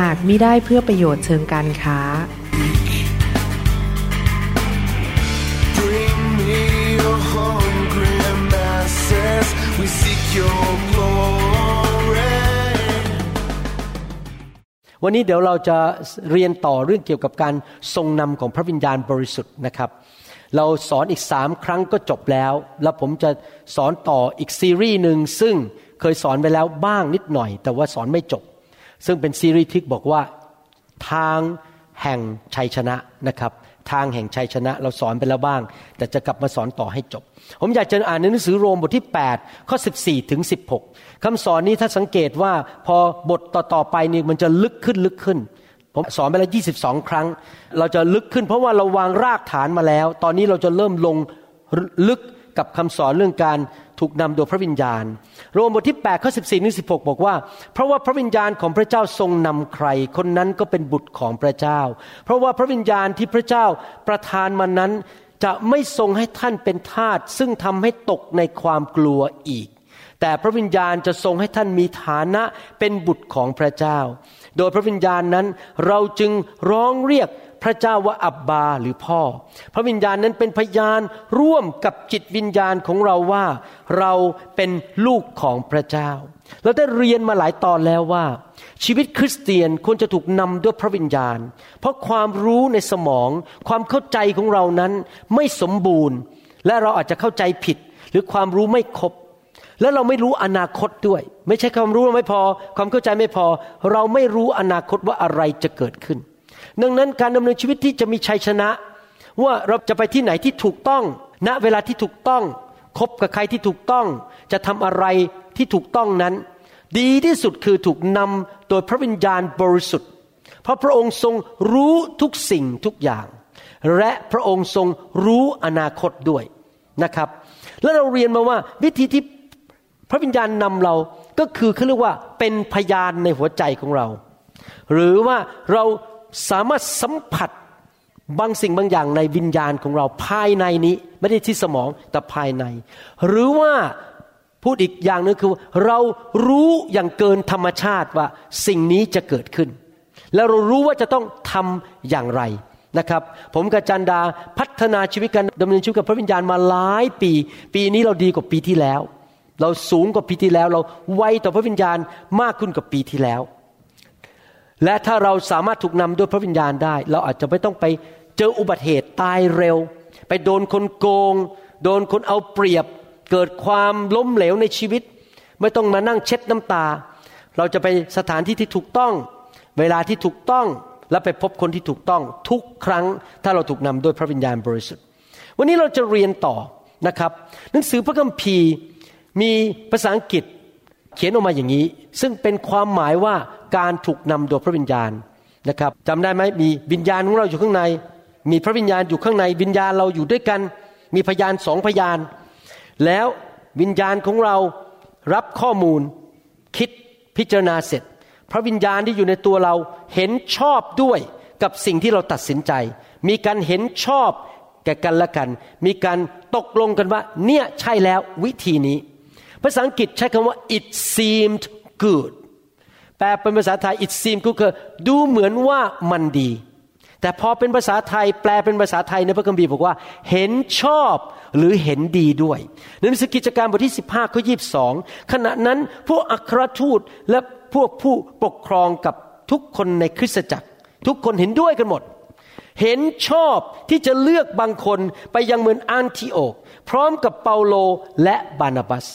หากมิได้เพื่อประโยชน์เชิงการค้า Bring me your hungry masses. We seek your glory. วันนี้เดี๋ยวเราจะเรียนต่อเรื่องเกี่ยวกับการทรงนำของพระวิญญาณบริสุทธิ์นะครับ เราสอนอีกสามครั้งก็จบแล้ว แล้วผมจะสอนต่ออีกซีรีส์หนึ่งซึ่งเคยสอนไปแล้วบ้างนิดหน่อย แต่ว่าสอนไม่จบ ซึ่งเป็นซีรีส์ที่บอกว่าทางแห่งชัยชนะนะครับทางแห่งชัยชนะเราสอนไปแล้วบ้าง แต่จะกลับมาสอนต่อให้จบ ผมอยากจะอ่านในหนังสือโรมบทที่ 8 ข้อ 14 ถึง 16คำสอนนี้ถ้าสังเกตว่าพอบทต่อๆไปนี่มันจะลึกขึ้นลึกขึ้น ผมสอนไปแล้ว 22 ครั้ง เราจะลึกขึ้นเพราะว่าเราวางรากฐานมาแล้ว ตอนนี้เราจะเริ่มลงลึก กับคำสอนเรื่องการถูกนำโดยพระวิญญาณ โรมบทที่8ข้อ14ถึง16บอกว่า เพราะว่าพระวิญญาณของพระเจ้าทรงนำใคร คนนั้นก็เป็นบุตรของพระเจ้า เพราะว่าพระวิญญาณที่พระเจ้าประทานมานั้น จะไม่ทรงให้ท่านเป็นทาสซึ่งทำให้ตกในความกลัวอีก แต่พระวิญญาณจะทรงให้ท่านมีฐานะเป็นบุตรของพระเจ้า โดยพระวิญญาณนั้นเราจึงร้องเรียก พระเจ้าว่าอับบาหรือพ่อ พระวิญญาณนั้นเป็นพยานร่วมกับจิตวิญญาณของเราว่า เราเป็นลูกของพระเจ้า เราได้เรียนมาหลายตอนแล้วว่า ชีวิตคริสเตียนควรจะถูกนำด้วยพระวิญญาณ เพราะความรู้ในสมอง ความเข้าใจของเรานั้นไม่สมบูรณ์ และเราอาจจะเข้าใจผิด หรือความรู้ไม่ครบแล้วเราไม่รู้อนาคตด้วย ไม่ใช่ความรู้ไม่พอ ความเข้าใจไม่พอ เราไม่รู้อนาคตว่าอะไรจะเกิดขึ้น ดังนั้นการดำเนินชีวิตที่จะมีชัยชนะ ว่าเราจะไปที่ไหนที่ถูกต้อง ณเวลาที่ถูกต้อง คบกับใครที่ถูกต้อง จะทำอะไรที่ถูกต้องนั้น ดีที่สุดคือถูกนำโดยพระวิญญาณบริสุทธิ์ เพราะพระองค์ทรงรู้ทุกสิ่งทุกอย่าง และพระองค์ทรงรู้อนาคตด้วยนะครับ แล้วเราเรียนมาว่าวิธีที่พระวิญญาณนำเราก็คือเขาเรียกว่าเป็นพยานในหัวใจของเรา หรือว่าเรา สามารถสัมผัสบางสิ่งบางอย่างในวิญญาณของเราภายในนี้ ไม่ได้ที่สมองแต่ภายใน หรือว่าพูดอีกอย่างนึงคือ เรารู้อย่างเกินธรรมชาติว่าสิ่งนี้จะเกิดขึ้น แล้วเรารู้ว่าจะต้องทำอย่างไรนะครับ ผมกับจันดาพัฒนาชีวิตกันดำเนินชีวิตกับพระวิญญาณมาหลายปี ปีนี้เราดีกว่าปีที่แล้ว เราสูงกว่าปีที่แล้ว เราไวต่อพระวิญญาณมากขึ้นกว่าปีที่แล้ว และถ้าเราสามารถถูกนำด้วยพระวิญญาณได้ เราอาจจะไม่ต้องไปเจออุบัติเหตุตายเร็ว ไปโดนคนโกง โดนคนเอาเปรียบ เกิดความล้มเหลวในชีวิต ไม่ต้องมานั่งเช็ดน้ำตา เราจะไปสถานที่ที่ถูกต้อง เวลาที่ถูกต้องและไปพบคนที่ถูกต้องทุกครั้ง ถ้าเราถูกนำด้วยพระวิญญาณบริสุทธิ์ วันนี้เราจะเรียนต่อนะครับ หนังสือพระคัมภีร์มีภาษาอังกฤษเขียนออกมาอย่างนี้ ซึ่งเป็นความหมายว่า การถูกนำโดยพระวิญญาณนะครับจำได้ไหมมีวิญญาณของเราอยู่ข้างใน มีพระวิญญาณอยู่ข้างใน วิญญาณเราอยู่ด้วยกัน มีพยานสองพยาน แล้ววิญญาณของเรารับข้อมูล คิดพิจารณาเสร็จ พระวิญญาณที่อยู่ในตัวเราเห็นชอบด้วยกับสิ่งที่เราตัดสินใจ มีการเห็นชอบแก่กันและกัน มีการตกลงกันว่า เนี่ยใช่แล้ววิธีนี้ ภาษาอังกฤษใช้คำว่า it seemed good แปลเป็นภาษาไทย it seemed good คือดูเหมือนว่ามันดี แต่พอเป็นภาษาไทย แปลเป็นภาษาไทยในพระคัมภีร์บอกว่า เห็นชอบหรือเห็นดีด้วยในหนังสือกิจการบทที่ 15ข้อ22 ขณะนั้นพวกอัครทูตและพวกผู้ปกครองกับทุกคนในคริสตจักร ทุกคนเห็นด้วยกันหมด เห็นชอบที่จะเลือกบางคนไปยังเมืองอันทิโอก พร้อมกับเปาโลและบานาบัส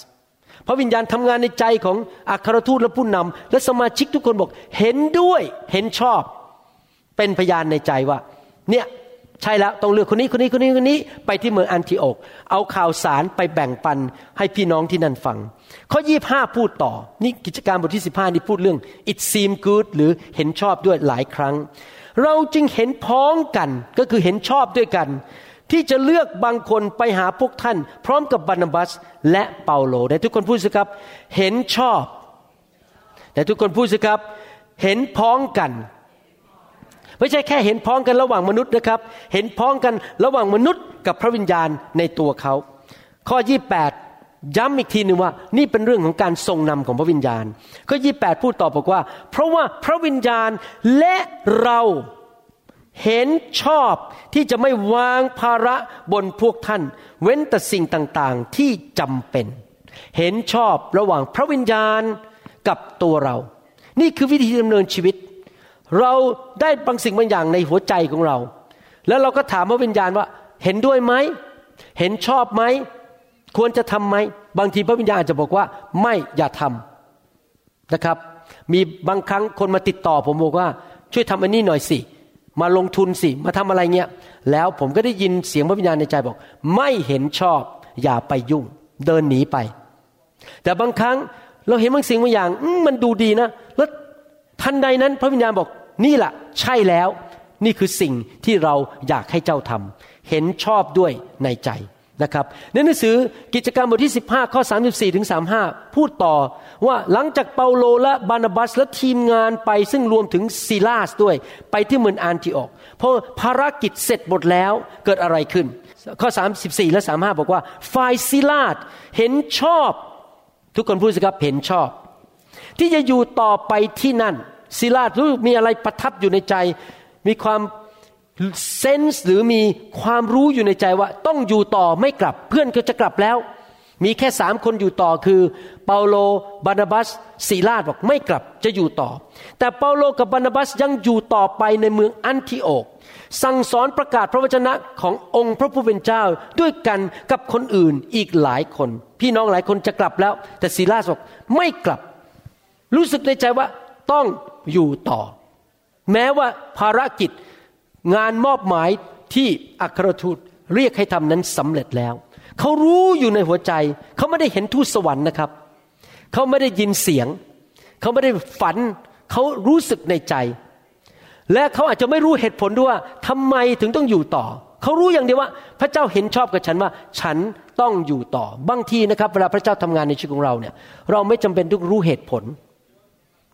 พระวิญญาณทำงานในใจของอัครทูตและผู้นำและสมาชิกทุกคนบอกเห็นด้วยเห็นชอบ เป็นพยานในใจว่า เนี่ยใช่แล้วต้องเลือกคนนี้คนนี้คนนี้คนนี้ ไปที่เมืองอันทิโอก เอาข่าวสารไปแบ่งปันให้พี่น้องที่นั่นฟัง ข้อยี่ห้าพูดต่อ นี่กิจการบทที่15นี่พูดเรื่อง it seem good หรือเห็นชอบด้วยหลายครั้ง เราจึงเห็นพ้องกันก็คือเห็นชอบด้วยกัน ที่จะเลือกบางคนไปหาพวกท่าน พร้อมกับบานาบัสและเปาโลแต่ทุกคนพูดสิครับ เห็นชอบ แต่ทุกคนพูดสิครับ เห็นพ้องกัน ไม่ใช่แค่เห็นพ้องกันระหว่างมนุษย์นะครับ เห็นพ้องกันระหว่างมนุษย์กับพระวิญญาณในตัวเขา ข้อ 28 ย้ำอีกทีหนึ่งว่า นี่เป็นเรื่องของการทรงนำของพระวิญญาณข้อ28 พูดต่อบอกว่า เพราะว่าพระวิญญาณและเรา เห็นชอบที่จะไม่วางภาระบนพวกท่าน เว้นแต่สิ่งต่างๆที่จำเป็น เห็นชอบระหว่างพระวิญญาณกับตัวเรา นี่คือวิธีดำเนินชีวิต เราได้บางสิ่งบางอย่างในหัวใจของเรา แล้วเราก็ถามพระวิญญาณว่า เห็นด้วยไหม เห็นชอบไหม ควรจะทำไหม บางทีพระวิญญาณอาจจะบอกว่า ไม่อย่าทำนะครับ มีบางครั้งคนมาติดต่อผมบอกว่า ช่วยทำอันนี้หน่อยสิ มาลงทุนสิ มาทำอะไรเงี้ย แล้วผมก็ได้ยินเสียงพระวิญญาณในใจบอก ไม่เห็นชอบ อย่าไปยุ่ง เดินหนีไป แต่บางครั้งเราเห็นบางสิ่งบางอย่างมันดูดีนะ แล้วทันใดนั้น พระวิญญาณบอกนี่แหละใช่แล้ว นี่คือสิ่งที่เราอยากให้เจ้าทำเห็นชอบด้วยในใจ นะครับในหนังสือกิจการบทที่ 15 ข้อ 34ถึง35 พูดต่อว่าหลังจากเปาโลและบานาบัสและทีมงานไปซึ่งรวมถึงซีลาสด้วย ไปที่เมืองอันทิโอกพอภารกิจเสร็จหมดแล้วเกิดอะไรขึ้น ข้อ 34 และ 35 บอกว่าฝ่ายซีลาสเห็นชอบ ทุกคนพูดสิครับเห็นชอบ ที่จะอยู่ต่อไปที่นั่นศิลาสรู้มีอะไรประทับอยู่ในใจ มีความ เซนส์หรือมีความรู้อยู่ในใจว่าต้องอยู่ต่อไม่กลับ เพื่อนก็จะกลับแล้ว มีแค่สามคนอยู่ต่อคือ เปาโลบานาบัสซีลาดบอกไม่กลับจะอยู่ต่อ แต่เปาโลกับบานาบัสยังอยู่ต่อไปในเมืองอันทิโอก สั่งสอนประกาศพระวจนะขององค์พระผู้เป็นเจ้าด้วยกันกับคนอื่นอีกหลายคน พี่น้องหลายคนจะกลับแล้ว แต่ซีลาสบอกไม่กลับ รู้สึกในใจว่าต้องอยู่ต่อ แม้ว่าภารกิจ งานมอบหมายที่อัครทูตเรียกให้ทำนั้นสำเร็จแล้ว เขารู้อยู่ในหัวใจ เขาไม่ได้เห็นทูตสวรรค์นะครับ เขาไม่ได้ยินเสียง เขาไม่ได้ฝัน เขารู้สึกในใจ และเขาอาจจะไม่รู้เหตุผลด้วยว่าทำไมถึงต้องอยู่ต่อ เขารู้อย่างเดียวว่า พระเจ้าเห็นชอบกับฉันว่า ฉันต้องอยู่ต่อ บางทีนะครับ เวลาพระเจ้าทำงานในชีวิตของเราเนี่ย เราไม่จำเป็นต้องรู้เหตุผล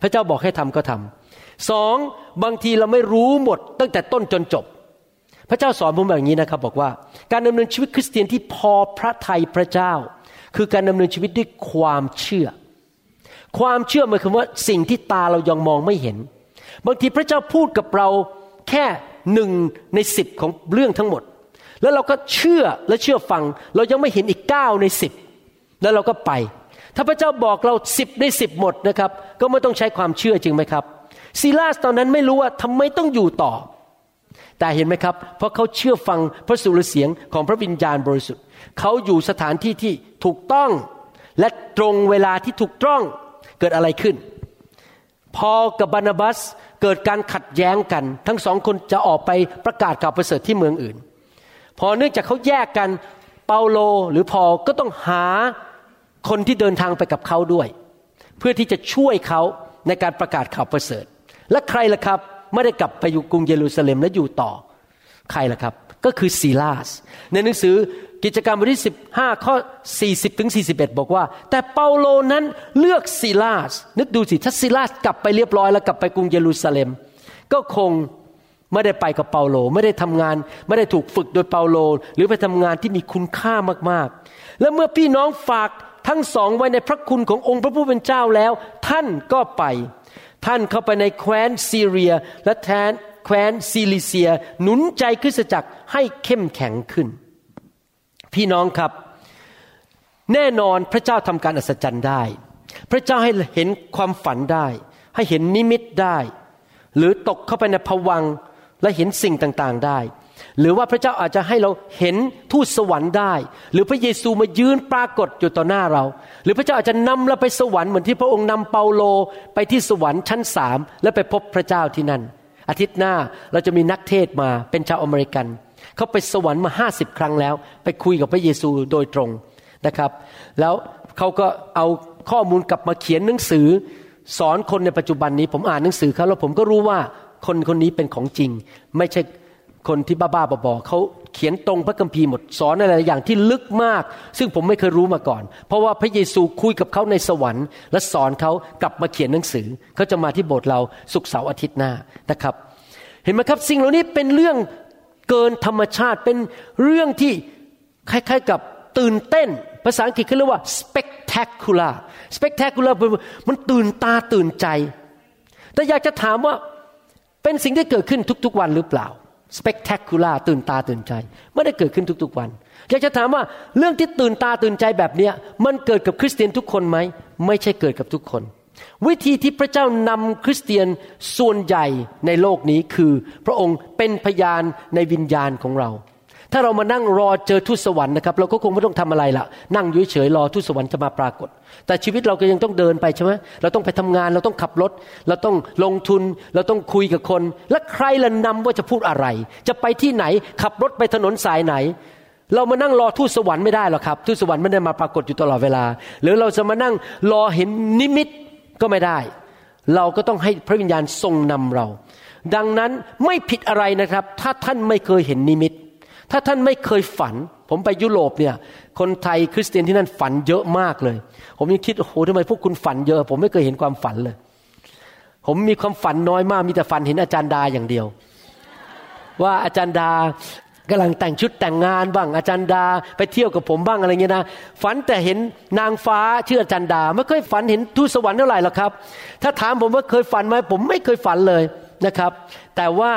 พระเจ้าบอกให้ทำก็ทำ สองบางทีเราไม่รู้หมดตั้งแต่ต้นจนจบ พระเจ้าสอนผมแบบนี้นะครับ บอกว่า การดำเนินชีวิตคริสเตียนที่พอพระทัยพระเจ้า คือการดำเนินชีวิตด้วยความเชื่อ ความเชื่อหมายความว่าสิ่งที่ตาเรายังมองไม่เห็น บางทีพระเจ้าพูดกับเราแค่หนึ่งในสิบของเรื่องทั้งหมด แล้วเราก็เชื่อและเชื่อฟัง เรายังไม่เห็นอีกเก้าในสิบแล้วเราก็ไป ถ้าพระเจ้าบอกเราสิบในสิบหมดนะครับ ก็ไม่ต้องใช้ความเชื่อจริงไหมครับ ซีลาสตอนนั้นไม่รู้ว่าทำไมต้องอยู่ต่อ แต่เห็นไหมครับ เพราะเขาเชื่อฟังพระสุรเสียงของพระวิญญาณบริสุทธิ์เขาอยู่สถานที่ที่ถูกต้อง และตรงเวลาที่ถูกต้องเกิดอะไรขึ้น พอกับบานาบัสเกิดการขัดแย้งกัน ทั้งสองคนจะออกไปประกาศข่าวประเสริฐที่เมืองอื่น พอเนื่องจากเขาแยกกันเปาโลหรือพอก็ต้องหาคนที่เดินทางไปกับเขาด้วย เพื่อที่จะช่วยเขาในการประกาศข่าวประเสริฐ และใครล่ะครับ ไม่ได้กลับไปอยู่กรุงเยรูซาเล็มและอยู่ต่อ ใครล่ะครับ ก็คือซีลาส ในหนังสือกิจกรรมบทที่15 ข้อ 40ถึง41 บอกว่า แต่เปาโลนั้นเลือกซีลาส นึกดูสิถ้าซีลาสกลับไปเรียบร้อยแล้วกลับไปกรุงเยรูซาเล็ม ก็คงไม่ได้ไปกับเปาโล ไม่ได้ทำงาน ไม่ได้ถูกฝึกโดยเปาโล หรือไปทำงานที่มีคุณค่ามากๆ และเมื่อพี่น้องฝากทั้งสองไว้ในพระคุณขององค์พระผู้เป็นเจ้าแล้ว ท่านก็ไป ท่านเข้าไปในแคว้นซีเรีย และแทนแคว้นซิลิเซีย หนุนใจคริสตจักรให้เข้มแข็งขึ้น พี่น้องครับ แน่นอนพระเจ้าทำการอัศจรรย์ได้ พระเจ้าให้เห็นความฝันได้ ให้เห็นนิมิตได้ หรือตกเข้าไปในภวังและเห็นสิ่งต่างๆได้ หรือว่าพระเจ้าอาจจะให้เราเห็นทูตสวรรค์ได้ หรือพระเยซูมายืนปรากฏอยู่ต่อหน้าเรา หรือพระเจ้าอาจจะนำเราไปสวรรค์เหมือนที่พระองค์นำเปาโลไปที่สวรรค์ชั้นสามและไปพบพระเจ้าที่นั่น อาทิตย์หน้าเราจะมีนักเทศมาเป็นชาวอเมริกัน เขาไปสวรรค์มาห้าสิบครั้งแล้ว ไปคุยกับพระเยซูโดยตรงนะครับ แล้วเขาก็เอาข้อมูลกลับมาเขียนหนังสือ สอนคนในปัจจุบันนี้ผมอ่านหนังสือเขาแล้วผมก็รู้ว่าคนคนนี้เป็นของจริง ไม่ใช่ คนที่บ้าๆบอๆเขาเขียนตรงพระคัมภีร์หมดสอนอะไรอย่างที่ลึกมาก ซึ่งผมไม่เคยรู้มาก่อน เพราะว่าพระเยซูคุยกับเขาในสวรรค์ และสอนเขากลับมาเขียนหนังสือเขาจะมาที่โบสถ์เราสุกเสาร์อาทิตย์หน้านะครับ เห็นไหมครับสิ่งเหล่านี้เป็นเรื่องเกินธรรมชาติเป็นเรื่องที่คล้ายๆกับตื่นเต้น ภาษาอังกฤษเขาเรียกว่า spectacular spectacular มันตื่นตาตื่นใจ แต่อยากจะถามว่าเป็นสิ่งที่เกิดขึ้นทุกๆวันหรือเปล่า spectacular ตื่นตาตื่นใจ ไม่ได้เกิดขึ้นทุกๆวัน อยากจะถามว่าเรื่องที่ตื่นตาตื่นใจแบบเนี้ยมันเกิดกับคริสเตียนทุกคนไหม ไม่ใช่เกิดกับทุกคน วิธีที่พระเจ้านำคริสเตียนส่วนใหญ่ในโลกนี้คือ พระองค์เป็นพยานในวิญญาณของเรา ถ้าเรามานั่งรอเจอทูตสวรรค์นะครับเราก็คงไม่ต้องทำอะไรละนั่งอยู่เฉยรอทูตสวรรค์จะมาปรากฏ แต่ชีวิตเราก็ยังต้องเดินไปใช่ไหมเราต้องไปทำงาน เราต้องขับรถ เราต้องลงทุน เราต้องคุยกับคน และใครละนำว่าจะพูดอะไร จะไปที่ไหนขับรถไปถนนสายไหน เรามานั่งรอทูตสวรรค์ไม่ได้หรอกครับทูตสวรรค์ไม่ได้มาปรากฏอยู่ตลอดเวลา หรือเราจะมานั่งรอเห็นนิมิตก็ไม่ได้ เราก็ต้องให้พระวิญญาณทรงนำเรา ดังนั้นไม่ผิดอะไรนะครับ ถ้าท่านไม่เคยเห็นนิมิต ถ้าท่านไม่เคยฝัน ผมไปยุโรปเนี่ย คนไทยคริสเตียนที่นั่นฝันเยอะมากเลย ผมยังคิดโอ้โหทำไมพวกคุณฝันเยอะ ผมไม่เคยเห็นความฝันเลย ผมมีความฝันน้อยมาก มีแต่ฝันเห็นอาจารย์ดาอย่างเดียว ว่าอาจารย์ดากำลังแต่งชุดแต่งงานบ้างอาจารย์ดา ไปเที่ยวกับผมบ้างอะไรเงี้ยนะฝันแต่เห็นนางฟ้าชื่ออาจารย์ดา ไม่เคยฝันเห็นทูตสวรรค์เท่าไหร่หรอกครับ ถ้าถามผมว่าเคยฝันไหมผมไม่เคยฝันเลยนะครับ แต่ว่า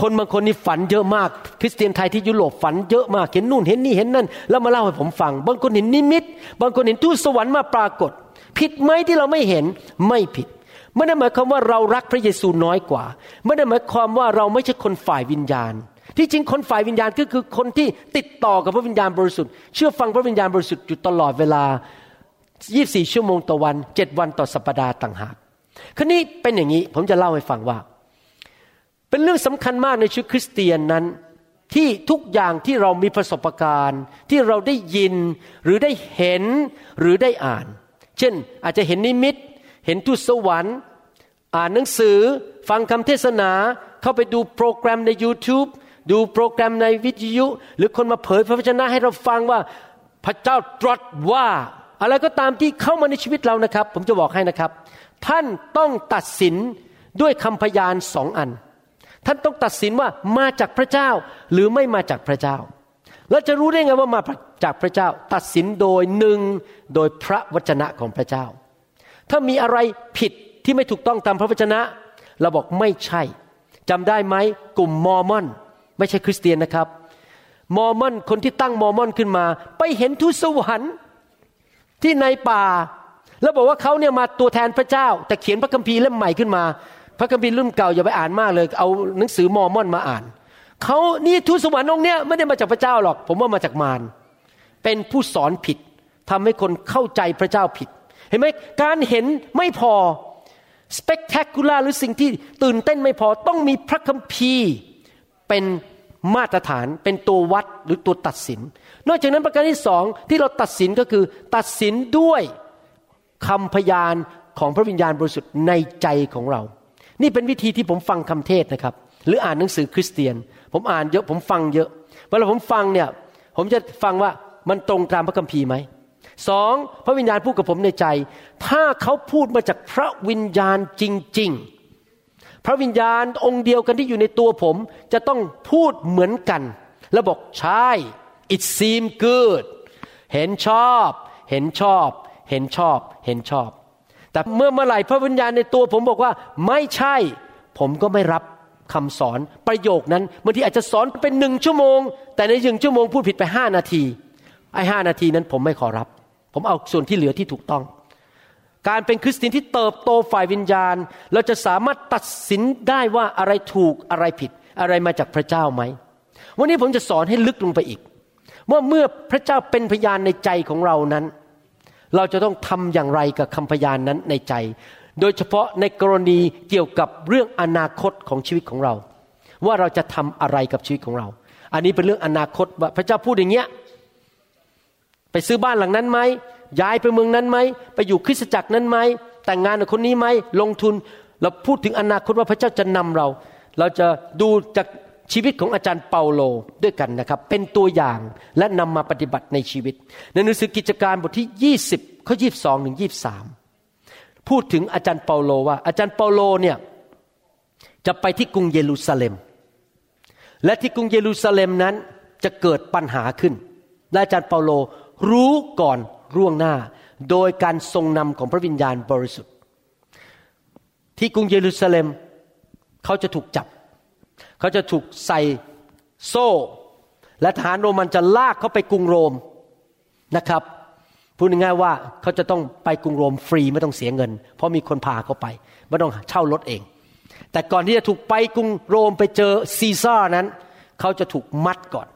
คนบางคนนี่ฝันเยอะมากคริสเตียนไทยที่ยุโรปฝันเยอะมากเห็นนู่นเห็นนี่เห็นนั่น แล้วมาเล่าให้ผมฟัง บางคนเห็นนิมิต บางคนเห็นทูตสวรรค์มาปรากฏ ผิดไหมที่เราไม่เห็นไม่ผิดไม่ได้หมายความว่าเรารักพระเยซูน้อยกว่า ไม่ได้หมายความว่าเราไม่ใช่คนฝ่ายวิญญาณ ที่จริงคนฝ่ายวิญญาณก็คือคนที่ติดต่อกับพระวิญญาณบริสุทธิ์เชื่อฟังพระวิญญาณบริสุทธิ์อยู่ตลอดเวลา 24 ชั่วโมงต่อวัน 7 วันต่อสัปดาห์ต่างหาก คราวนี้เป็นอย่างนี้ผมจะเล่าให้ฟังว่า เป็นเรื่องสำคัญมากในชีวิตคริสเตียนนั้น ที่ทุกอย่างที่เรามีประสบการณ์ ที่เราได้ยินหรือได้เห็นหรือได้อ่าน เช่นอาจจะเห็นนิมิต เห็นทูตสวรรค์ อ่านหนังสือ ฟังคำเทศนา เข้าไปดูโปรแกรมใน YouTube ดูโปรแกรมในวิทยุ หรือคนมาเผยพระวจนะให้เราฟังว่าพระเจ้าตรัสว่า อะไรก็ตามที่เข้ามาในชีวิตเรานะครับ ผมจะบอกให้นะครับ ท่านต้องตัดสินด้วยคำพยานสองอัน ท่านต้องตัดสินว่ามาจากพระเจ้าหรือไม่มาจากพระเจ้า แล้วจะรู้ได้ไงว่ามาจากพระเจ้า ตัดสินโดยหนึ่งโดยพระวจนะของพระเจ้า ถ้ามีอะไรผิดที่ไม่ถูกต้องตามพระวจนะ เราบอกไม่ใช่จำได้ไหมกลุ่มมอร์มอน ไม่ใช่คริสเตียนนะครับ มอร์มอนคนที่ตั้งมอร์มอนขึ้นมา ไปเห็นทูตสวรรค์ที่ในป่า แล้วบอกว่าเขาเนี่ยมาตัวแทนพระเจ้า แต่เขียนพระคัมภีร์เล่มใหม่ขึ้นมา พระคัมภีร์รุ่นเก่าอย่าไปอ่านมากเลย เอาหนังสือมอร์มอนมาอ่านเขานี่ทูตสวรรค์องค์เนี้ยไม่ได้มาจากพระเจ้าหรอก ผมว่ามาจากมารเป็นผู้สอนผิดทำให้คนเข้าใจพระเจ้าผิด เห็นไหมการเห็นไม่พอ spectacular หรือสิ่งที่ตื่นเต้นไม่พอต้องมีพระคัมภีร์เป็นมาตรฐานเป็นตัววัดหรือตัวตัดสิน นอกจากนั้นประการที่สองที่เราตัดสินก็คือ ตัดสินด้วยคำพยานของพระวิญญาณบริสุทธิ์ในใจของเรา นี่เป็นวิธีที่ผมฟังคำเทศนะครับ หรืออ่านหนังสือคริสเตียน ผมอ่านเยอะผมฟังเยอะเวลาผมฟังเนี่ย ผมจะฟังว่ามันตรงตามพระคัมภีร์ไหมสองพระวิญญาณพูดกับผมในใจ ถ้าเขาพูดมาจากพระวิญญาณจริง ๆ พระวิญญาณองค์เดียวกันที่อยู่ในตัวผม จะต้องพูดเหมือนกัน แล้วบอกใช่ it seem good เห็นชอบ เห็นชอบ เห็นชอบ เห็นชอบ แต่เมื่อเมื่อไหร่พระวิญญาณในตัวผมบอกว่าไม่ใช่ ผมก็ไม่รับคำสอนประโยคนั้นบางทีอาจจะสอนเป็นหนึ่งชั่วโมง แต่ในหนึ่งชั่วโมงพูดผิดไปห้านาทีไอ้ห้านาทีนั้นผมไม่ขอรับ ผมเอาส่วนที่เหลือที่ถูกต้อง การเป็นคริสเตียนที่เติบโตฝ่ายวิญญาณ เราจะสามารถตัดสินได้ว่าอะไรถูกอะไรผิด อะไรมาจากพระเจ้าไหม วันนี้ผมจะสอนให้ลึกลงไปอีกว่าเมื่อพระเจ้าเป็นพยานในใจของเรานั้น เราจะต้องทำอย่างไรกับคำพยานนั้นในใจ โดยเฉพาะในกรณีเกี่ยวกับเรื่องอนาคตของชีวิตของเรา ว่าเราจะทำอะไรกับชีวิตของเรา อันนี้เป็นเรื่องอนาคตว่าพระเจ้าพูดอย่างเงี้ยไปซื้อบ้านหลังนั้นไหมย้ายไปเมืองนั้นไหมไปอยู่คริสตจักรนั้นไหมแต่งงานกับคนนี้ไหมลงทุนเราพูดถึงอนาคตว่าพระเจ้าจะนำเรา เราจะดูจาก ชีวิตของอาจารย์เปาโลด้วยกันนะครับ เป็นตัวอย่างและนำมาปฏิบัติในชีวิต ในหนังสือกิจการบทที่ 20ข้อ22ถึง23 พูดถึงอาจารย์เปาโลว่า อาจารย์เปาโลเนี่ยจะไปที่กรุงเยรูซาเล็ม และที่กรุงเยรูซาเล็มนั้นจะเกิดปัญหาขึ้น และอาจารย์เปาโลรู้ก่อนร่วงหน้า โดยการทรงนำของพระวิญญาณบริสุทธิ์ ที่กรุงเยรูซาเล็มเขาจะถูกจับ เขาจะถูกใส่โซ่ และทหารโรมันจะลากเขาไปกรุงโรมนะครับพูดง่ายๆว่าเขาจะต้องไปกรุงโรมฟรีไม่ต้องเสียเงิน เพราะมีคนพาเขาไปไม่ต้องเช่ารถเอง แต่ก่อนที่จะถูกไปกรุงโรมไปเจอซีซ่านั้น เขาจะถูกมัดก่อน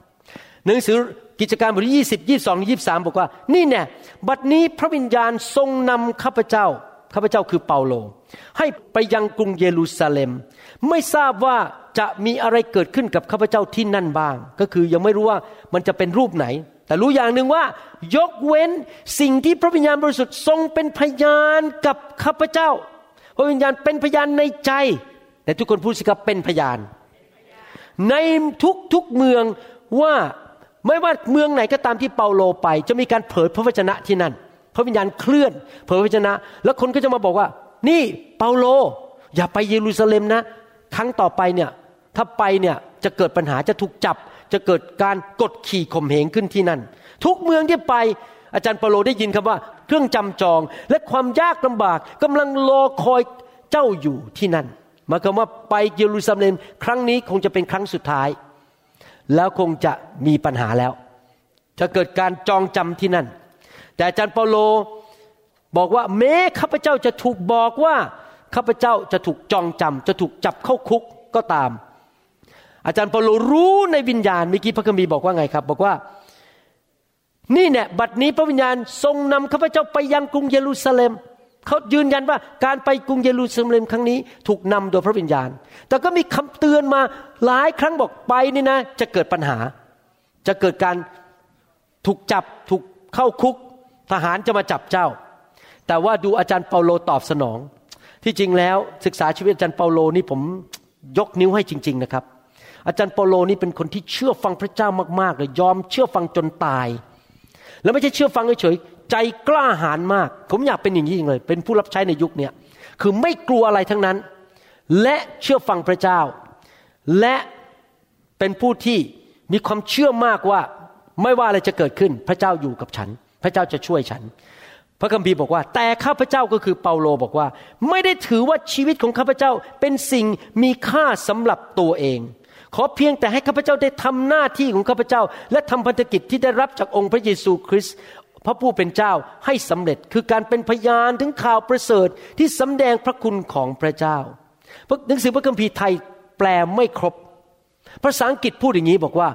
หนังสือกิจการบทที่20 22 23บอกว่า นี่แน่บัดนี้พระวิญญาณทรงนำข้าพเจ้า ข้าพเจ้าคือเปาโล ให้ไปยังกรุงเยรูซาเล็ม ไม่ทราบว่าจะมีอะไรเกิดขึ้นกับข้าพเจ้าที่นั่นบ้าง ก็คือยังไม่รู้ว่ามันจะเป็นรูปไหน แต่รู้อย่างหนึ่งว่า ยกเว้นสิ่งที่พระวิญญาณบริสุทธิ์ทรงเป็นพยานกับข้าพเจ้า พระวิญญาณเป็นพยานในใจ แต่ทุกคนพูดสิครับเป็นพยาน ในทุกทุกเมืองว่าไม่ว่าเมืองไหนก็ตามที่เปาโลไป จะมีการเผยพระวจนะที่นั่น พระวิญญาณเคลื่อน เผยพระวจนะ แล้วคนก็จะมาบอกว่า นี่เปาโล อย่าไปเยรูซาเล็มนะ ครั้งต่อไปเนี่ย ถ้าไปเนี่ยจะเกิดปัญหาจะถูกจับ จะเกิดการกดขี่ข่มเหงขึ้นที่นั่น ทุกเมืองที่ไป อาจารย์เปาโลได้ยินคำว่า เครื่องจำจองและความยากลำบากกำลังรอคอยเจ้าอยู่ที่นั่นหมายความว่าไปเยรูซาเล็ม ครั้งนี้คงจะเป็นครั้งสุดท้าย แล้วคงจะมีปัญหาแล้ว จะเกิดการจองจำที่นั่น แต่อาจารย์เปาโล บอกว่าแม้ข้าพเจ้าจะถูกบอกว่าข้าพเจ้าจะถูกจองจำจะถูกจับเข้าคุกก็ตาม อาจารย์เปโลรู้ในวิญญาณเมื่อกี้พระคัมภีร์บอกว่าไงครับ บอกว่า นี่เนี่ยบัดนี้พระวิญญาณทรงนำข้าพเจ้าไปยังกรุงเยรูซาเล็มเขายืนยันว่าการไปกรุงเยรูซาเล็มครั้งนี้ถูกนำโดยพระวิญญาณ แต่ก็มีคำเตือนมาหลายครั้งบอกไปนี่นะ จะเกิดปัญหา จะเกิดการถูกจับถูกเข้าคุก ทหารจะมาจับเจ้า แต่ว่าดูอาจารย์เปาโลตอบสนอง ที่จริงแล้วศึกษาชีวิตอาจารย์เปาโลนี่ผมยกนิ้วให้จริง ๆนะครับ อาจารย์เปาโลนี่เป็นคนที่เชื่อฟังพระเจ้ามากๆเลยยอมเชื่อฟังจนตาย แล้วไม่ใช่เชื่อฟังเฉยๆใจกล้าหาญมาก ผมอยากเป็นอย่างนี้จริงเลย เป็นผู้รับใช้ในยุคนี้คือไม่กลัวอะไรทั้งนั้น และเชื่อฟังพระเจ้า และเป็นผู้ที่มีความเชื่อมากว่าไม่ว่าอะไรจะเกิดขึ้น พระเจ้าอยู่กับฉัน พระเจ้าจะช่วยฉัน พระคัมภีร์บอกว่า แต่ข้าพเจ้าก็คือเปาโลบอกว่า ไม่ได้ถือว่าชีวิตของข้าพเจ้าเป็นสิ่งมีค่าสำหรับตัวเอง ขอเพียงแต่ให้ข้าพเจ้าได้ทำหน้าที่ของข้าพเจ้า และทำพันธกิจที่ได้รับจากองค์พระเยซูคริสต์พระผู้เป็นเจ้าให้สำเร็จคือการเป็นพยานถึงข่าวประเสริฐที่สำแดงพระคุณของพระเจ้าหนังสือพระคัมภีร์ไทยแปลไม่ครบ ภาษาอังกฤษพูดอย่างนี้บอกว่า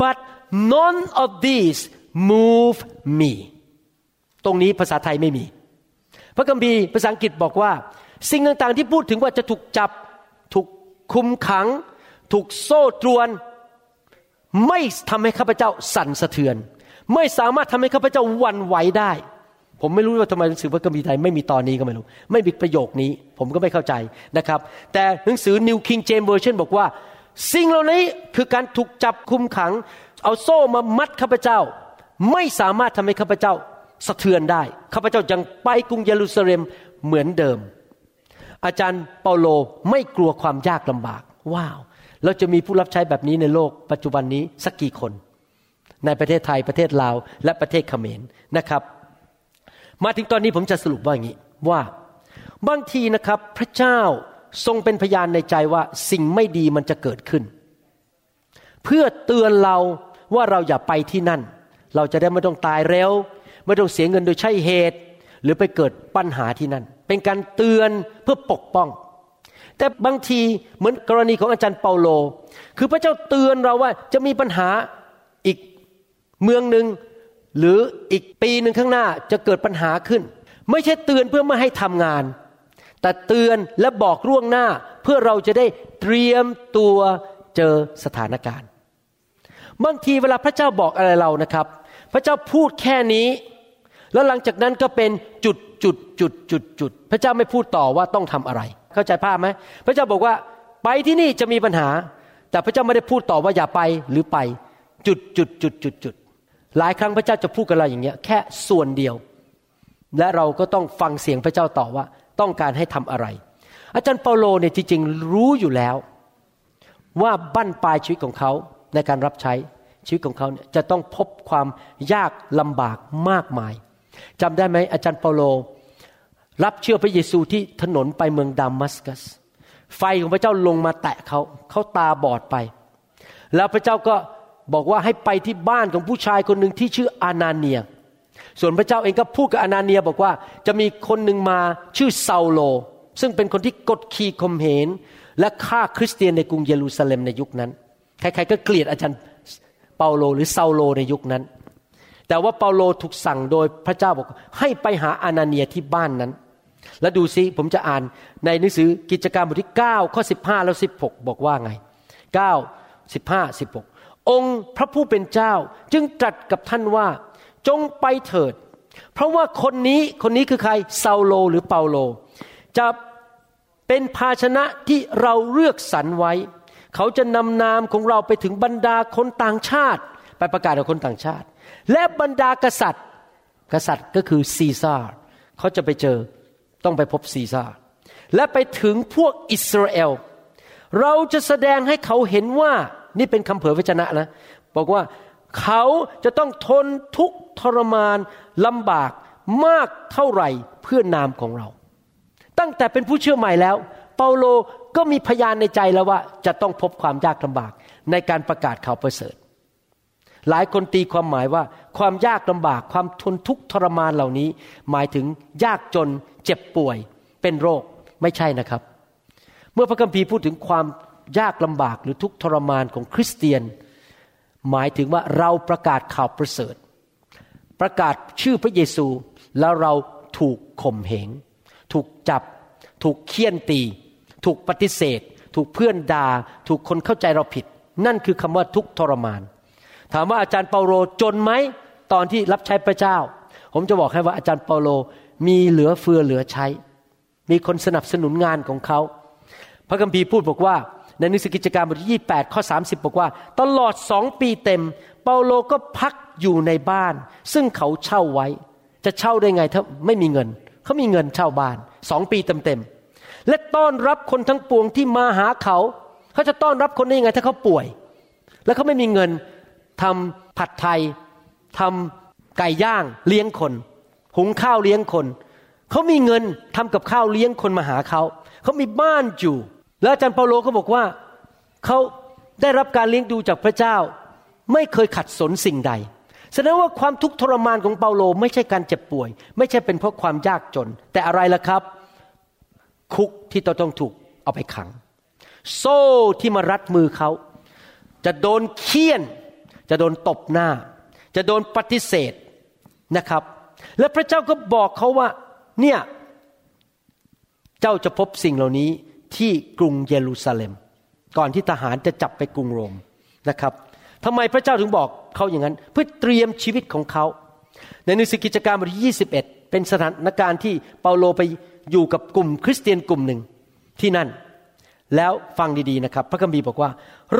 but none of these move me ตรงนี้ภาษาไทยไม่มี พระคัมภีร์ภาษาอังกฤษบอกว่า สิ่งต่างๆที่พูดถึงว่าจะถูกจับ ถูกคุมขัง ถูกโซ่ตรวน ไม่ทำให้ข้าพเจ้าสั่นสะเทือน ไม่สามารถทำให้ข้าพเจ้าวันไหวได้ ผมไม่รู้ว่าทำไมหนังสือพระคัมภีร์ไทยไม่มีตอนนี้ก็ไม่รู้ ไม่มีประโยคนี้ ผมก็ไม่เข้าใจนะครับ แต่หนังสือ New King James Version บอกว่า สิ่งเหล่านี้คือการถูกจับคุมขัง เอาโซ่มามัดข้าพเจ้า ไม่สามารถทำให้ข้าพเจ้า สะเทือนได้ข้าพเจ้ายังไปกรุงเยรูซาเล็มเหมือนเดิม อาจารย์เปาโลไม่กลัวความยากลำบาก ว้าว เราจะมีผู้รับใช้แบบนี้ในโลกปัจจุบันนี้สักกี่คน ในประเทศไทยประเทศลาวและประเทศเขมรนะครับ มาถึงตอนนี้ผมจะสรุปว่าอย่างนี้ว่าบางทีนะครับพระเจ้าทรงเป็นพยานในใจว่าสิ่งไม่ดีมันจะเกิดขึ้น เพื่อเตือนเราว่าเราอย่าไปที่นั่น เราจะได้ไม่ต้องตายเร็ว ไม่ต้องเสียเงินโดยใช่เหตุ หรือไปเกิดปัญหาที่นั่น เป็นการเตือนเพื่อปกป้อง แต่บางทีเหมือนกรณีของอาจารย์เปาโล คือพระเจ้าเตือนเราว่าจะมีปัญหาอีกเมืองหนึ่งหรืออีกปีหนึ่งข้างหน้าจะเกิดปัญหาขึ้น ไม่ใช่เตือนเพื่อไม่ให้ทำงาน แต่เตือนและบอกล่วงหน้าเพื่อเราจะได้เตรียมตัวเจอสถานการณ์บางทีเวลาพระเจ้าบอกอะไรเรานะครับ พระเจ้าพูดแค่นี้ แล้วหลังจากนั้นก็เป็นจุดจุดจุดจุดจุดพระเจ้าไม่พูดต่อว่าต้องทำอะไร เข้าใจภาพไหมพระเจ้าบอกว่าไปที่นี่จะมีปัญหา แต่พระเจ้าไม่ได้พูดต่อว่าอย่าไปหรือไป จุดจุดจุดจุดจุดหลายครั้งพระเจ้าจะพูดกับเราอย่างเงี้ยแค่ส่วนเดียว และเราก็ต้องฟังเสียงพระเจ้าต่อว่าต้องการให้ทำอะไร อาจารย์เปาโลเนี่ยจริงๆรู้อยู่แล้ว ว่าบั้นปลายชีวิตของเขาในการรับใช้ชีวิตของเขาเนี่ยจะต้องพบความยากลำบากมากมาย จำได้ไหมอาจารย์เปาโล รับเชื่อพระเยซูที่ถนนไปเมืองดามัสกัส ไฟของพระเจ้าลงมาแตะเขาเขาตาบอดไป แล้วพระเจ้าก็บอกว่าให้ไปที่บ้านของผู้ชายคนหนึ่งที่ชื่ออานาเนีย ส่วนพระเจ้าเองก็พูดกับอานาเนียบอกว่าจะมีคนหนึ่งมาชื่อเซาโล ซึ่งเป็นคนที่กดขี่ข่มเหงและฆ่าคริสเตียนในกรุงเยรูซาเล็มในยุคนั้น ใครๆก็เกลียดอาจารย์เปาโลหรือเซาโลในยุคนั้น แต่ว่าเปาโลถูกสั่งโดยพระเจ้าบอก ให้ไปหาอานาเนียที่บ้านนั้น แล้วดูซิผมจะอ่านในหนังสือกิจการบทที่ 9 ข้อ 15 แล้ว 16 บอกว่าไง 9 15 16 องค์พระผู้เป็นเจ้าจึงตรัสกับท่านว่าจงไปเถิด เพราะว่าคนนี้คนนี้คือใครซาโลหรือเปาโล จะเป็นภาชนะที่เราเลือกสรรไว้ เขาจะนำนามของเราไปถึงบรรดาคนต่างชาติ ไปประกาศกับคนต่างชาติ และบรรดากษัตริย์ กษัตริย์ก็คือซีซ่าเขาจะไปเจอต้องไปพบซีซ่าและไปถึงพวกอิสราเอล เราจะแสดงให้เขาเห็นว่านี่เป็นคำเผยพระชนะนะ บอกว่าเขาจะต้องทนทุกทรมานลำบากมากเท่าไหร่เพื่อนามของเรา ตั้งแต่เป็นผู้เชื่อใหม่แล้ว เปาโลก็มีพยานในใจแล้วว่า จะต้องพบความยากลำบากในการประกาศข่าวประเสริฐ หลายคนตีความหมายว่า ความยากลำบากความทนทุกข์ทรมานเหล่านี้ หมายถึงยากจนเจ็บป่วย เป็นโรคไม่ใช่นะครับ เมื่อพระคัมภีร์พูดถึงความยากลำบากหรือทุกข์ทรมานของคริสเตียน หมายถึงว่าเราประกาศข่าวประเสริฐ ประกาศชื่อพระเยซูแล้วเราถูกข่มเหง ถูกจับ ถูกเคี่ยนตี ถูกปฏิเสธ ถูกเพื่อนดา่าถูกคนเข้าใจเราผิด นั่นคือคำว่าทุกทรมาน ถามว่าอาจารย์เปาโลจนไหมตอนที่รับใช้พระเจ้า ผมจะบอกให้ว่าอาจารย์เปาโลมีเหลือเฟือเหลือใช้ มีคนสนับสนุนงานของเขา พระคัมภีร์พูดบอกว่าในหนังสือกิจการบทที่ 28 ข้อ 30 บอกว่า ตลอดสองปีเต็ม เปาโลก็พักอยู่ในบ้าน ซึ่งเขาเช่าไว้ จะเช่าได้ไงถ้าไม่มีเงิน เขามีเงินเช่าบ้านสองปีเต็มๆและต้อนรับคนทั้งปวงที่มาหาเขา เขาจะต้อนรับคนได้ยังไงถ้าเขาป่วย แล้วเขาไม่มีเงิน ทำผัดไทยทำไก่ย่างเลี้ยงคน หุงข้าวเลี้ยงคน เขามีเงินทำกับข้าวเลี้ยงคนมาหาเขา เขามีบ้านอยู่ แล้วอาจารย์เปาโลก็บอกว่าเขาได้รับการเลี้ยงดูจากพระเจ้า ไม่เคยขัดสนสิ่งใดแสดงว่าความทุกข์ทรมานของเปาโลไม่ใช่การเจ็บป่วย ไม่ใช่เป็นเพราะความยากจน แต่อะไรล่ะครับ คุกที่ต้องถูกเอาไปขัง โซ่ที่มารัดมือเขา จะโดนเคี่ยน จะโดนตบหน้า จะโดนปฏิเสธนะครับ และพระเจ้าก็บอกเขาว่าเนี่ยเจ้าจะพบสิ่งเหล่านี้ที่กรุงเยรูซาเล็ม ก่อนที่ทหารจะจับไปกรุงโรมนะครับทำไมพระเจ้าถึงบอกเขาอย่างนั้น เพื่อเตรียมชีวิตของเขา ในหนังสือกิจการบทที่ 21 เป็นสถานการณ์ที่เปาโลไปอยู่กับกลุ่มคริสเตียนกลุ่มหนึ่งที่นั่น แล้วฟังดีๆนะครับ พระคัมภีร์บอกว่า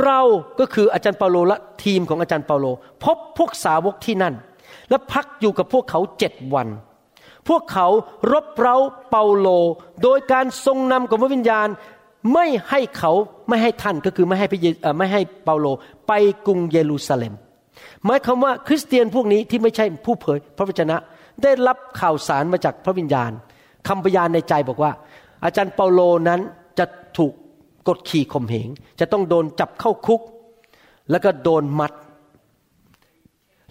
เราก็คืออาจารย์เปาโลและทีมของอาจารย์เปาโล พบพวกสาวกที่นั่น และพักอยู่กับพวกเขาเจ็ดวัน พวกเขารบเร้าเปาโล โดยการทรงนำของพระวิญญาณไม่ให้เขาไม่ให้ท่านก็คือไม่ให้ไม่ให้เปาโลไปกรุงเยรูซาเล็มหมายความว่าคริสเตียนพวกนี้ที่ไม่ใช่ผู้เผยพระวจนะได้รับข่าวสารมาจากพระวิญญาณคำพยานในใจบอกว่า อาจารย์เปาโลนั้นจะถูก กดขี่ข่มเหง จะต้องโดนจับเข้าคุก แล้วก็โดนมัด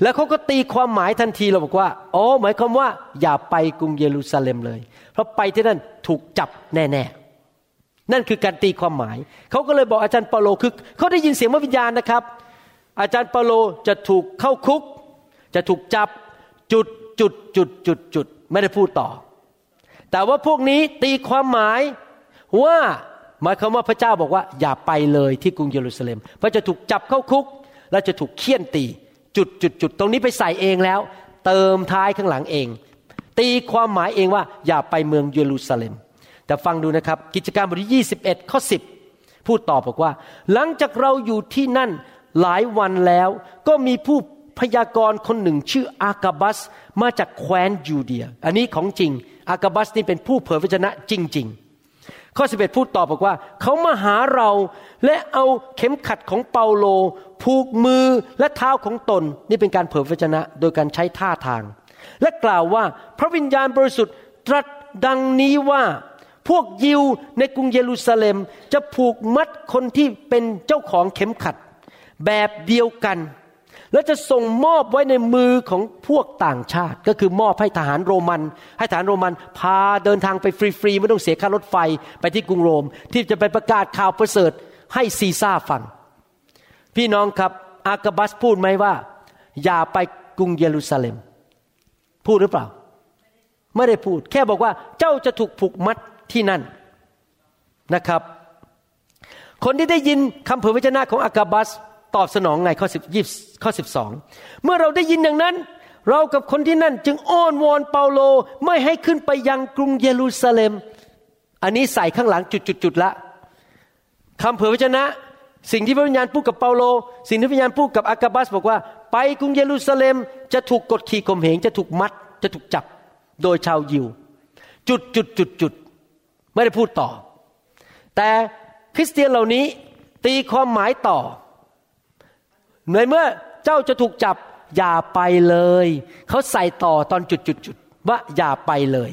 แล้วเขาก็ตีความหมายทันทีเราบอกว่าอ๋อหมายความว่า อย่าไปกรุงเยรูซาเล็มเลย เพราะไปที่นั่นถูกจับแน่ๆนั่นคือการตีความหมาย เขาก็เลยบอกอาจารย์เปาโลคือเขาได้ยินเสียงวิญญาณนะครับ อาจารย์เปาโลจะถูกเข้าคุก จะถูกจับจุดจุดจุดจุดจุดไม่ได้พูดต่อ แต่ว่าพวกนี้ตีความหมายว่า หมายความว่าพระเจ้าบอกว่าอย่าไปเลยที่กรุงเยรูซาเล็มเพราะจะถูกจับเข้าคุก และจะถูกเคี่ยนตีจุดจุดจุดตรงนี้ไปใส่เองแล้ว เติมท้ายข้างหลังเอง ตีความหมายเองว่าอย่าไปเมืองเยรูซาเล็ม แต่ฟังดูนะครับกิจการบทที่ 21 ข้อ 10 พูดต่อบอกว่า หลังจากเราอยู่ที่นั่นหลายวันแล้ว ก็มีผู้พยากรณ์คนหนึ่งชื่ออากาบัสมาจากแคว้นยูเดีย อันนี้ของจริงอากาบัสนี่เป็นผู้เผยพระชนะจริง ๆ ข้อ 11 พูดต่อบอกว่า เขามาหาเราและเอาเข็มขัดของเปาโล ผูกมือและเท้าของตน นี่เป็นการเผยพระชนะ โดยการใช้ท่าทาง และกล่าวว่าพระวิญญาณบริสุทธิ์ตรัสดังนี้ว่าพวกยิวในกรุงเยรูซาเล็มจะผูกมัดคนที่เป็นเจ้าของเข็มขัด แบบเดียวกัน และจะส่งมอบไว้ในมือของพวกต่างชาติ ก็คือมอบให้ทหารโรมัน ให้ทหารโรมันพาเดินทางไปฟรีๆไม่ต้องเสียค่ารถไฟไปที่กรุงโรม ที่จะไปประกาศข่าวประเสริฐให้ซีซ่าฟัง พี่น้องครับอากาบัสพูดไหมว่า อย่าไปกรุงเยรูซาเล็ม พูดหรือเปล่า ไม่ได้พูด แค่บอกว่าเจ้าจะถูกผูกมัดที่นั่นนะครับ คนที่ได้ยินคำเผยพระชนะของอากาบัส ตอบสนองไงข้อสิบยี่ข้อสิบสองเมื่อเราได้ยินอย่างนั้น เรากับคนที่นั่นจึงอ้อนวอนเปาโลไม่ให้ขึ้นไปยังกรุงเยรูซาเล็ม อันนี้ใส่ข้างหลังจุดๆๆละคำเผยพระชนะ สิ่งที่พระวิญญาณพูดกับเปาโล สิ่งที่พระวิญญาณพูดกับอากาบัสบอกว่า ไปกรุงเยรูซาเล็ม จะถูกกดขี่ข่มเหงจะถูกมัด จะถูกจับโดยชาวยิว จุดจุดจุดจุดไม่ได้พูดต่อ แต่คริสเตียนเหล่านี้ตีความหมายต่อ ในเมื่อเจ้าจะถูกจับอย่าไปเลย เขาใส่ต่อตอนจุดจุดจุดว่าอย่าไปเลย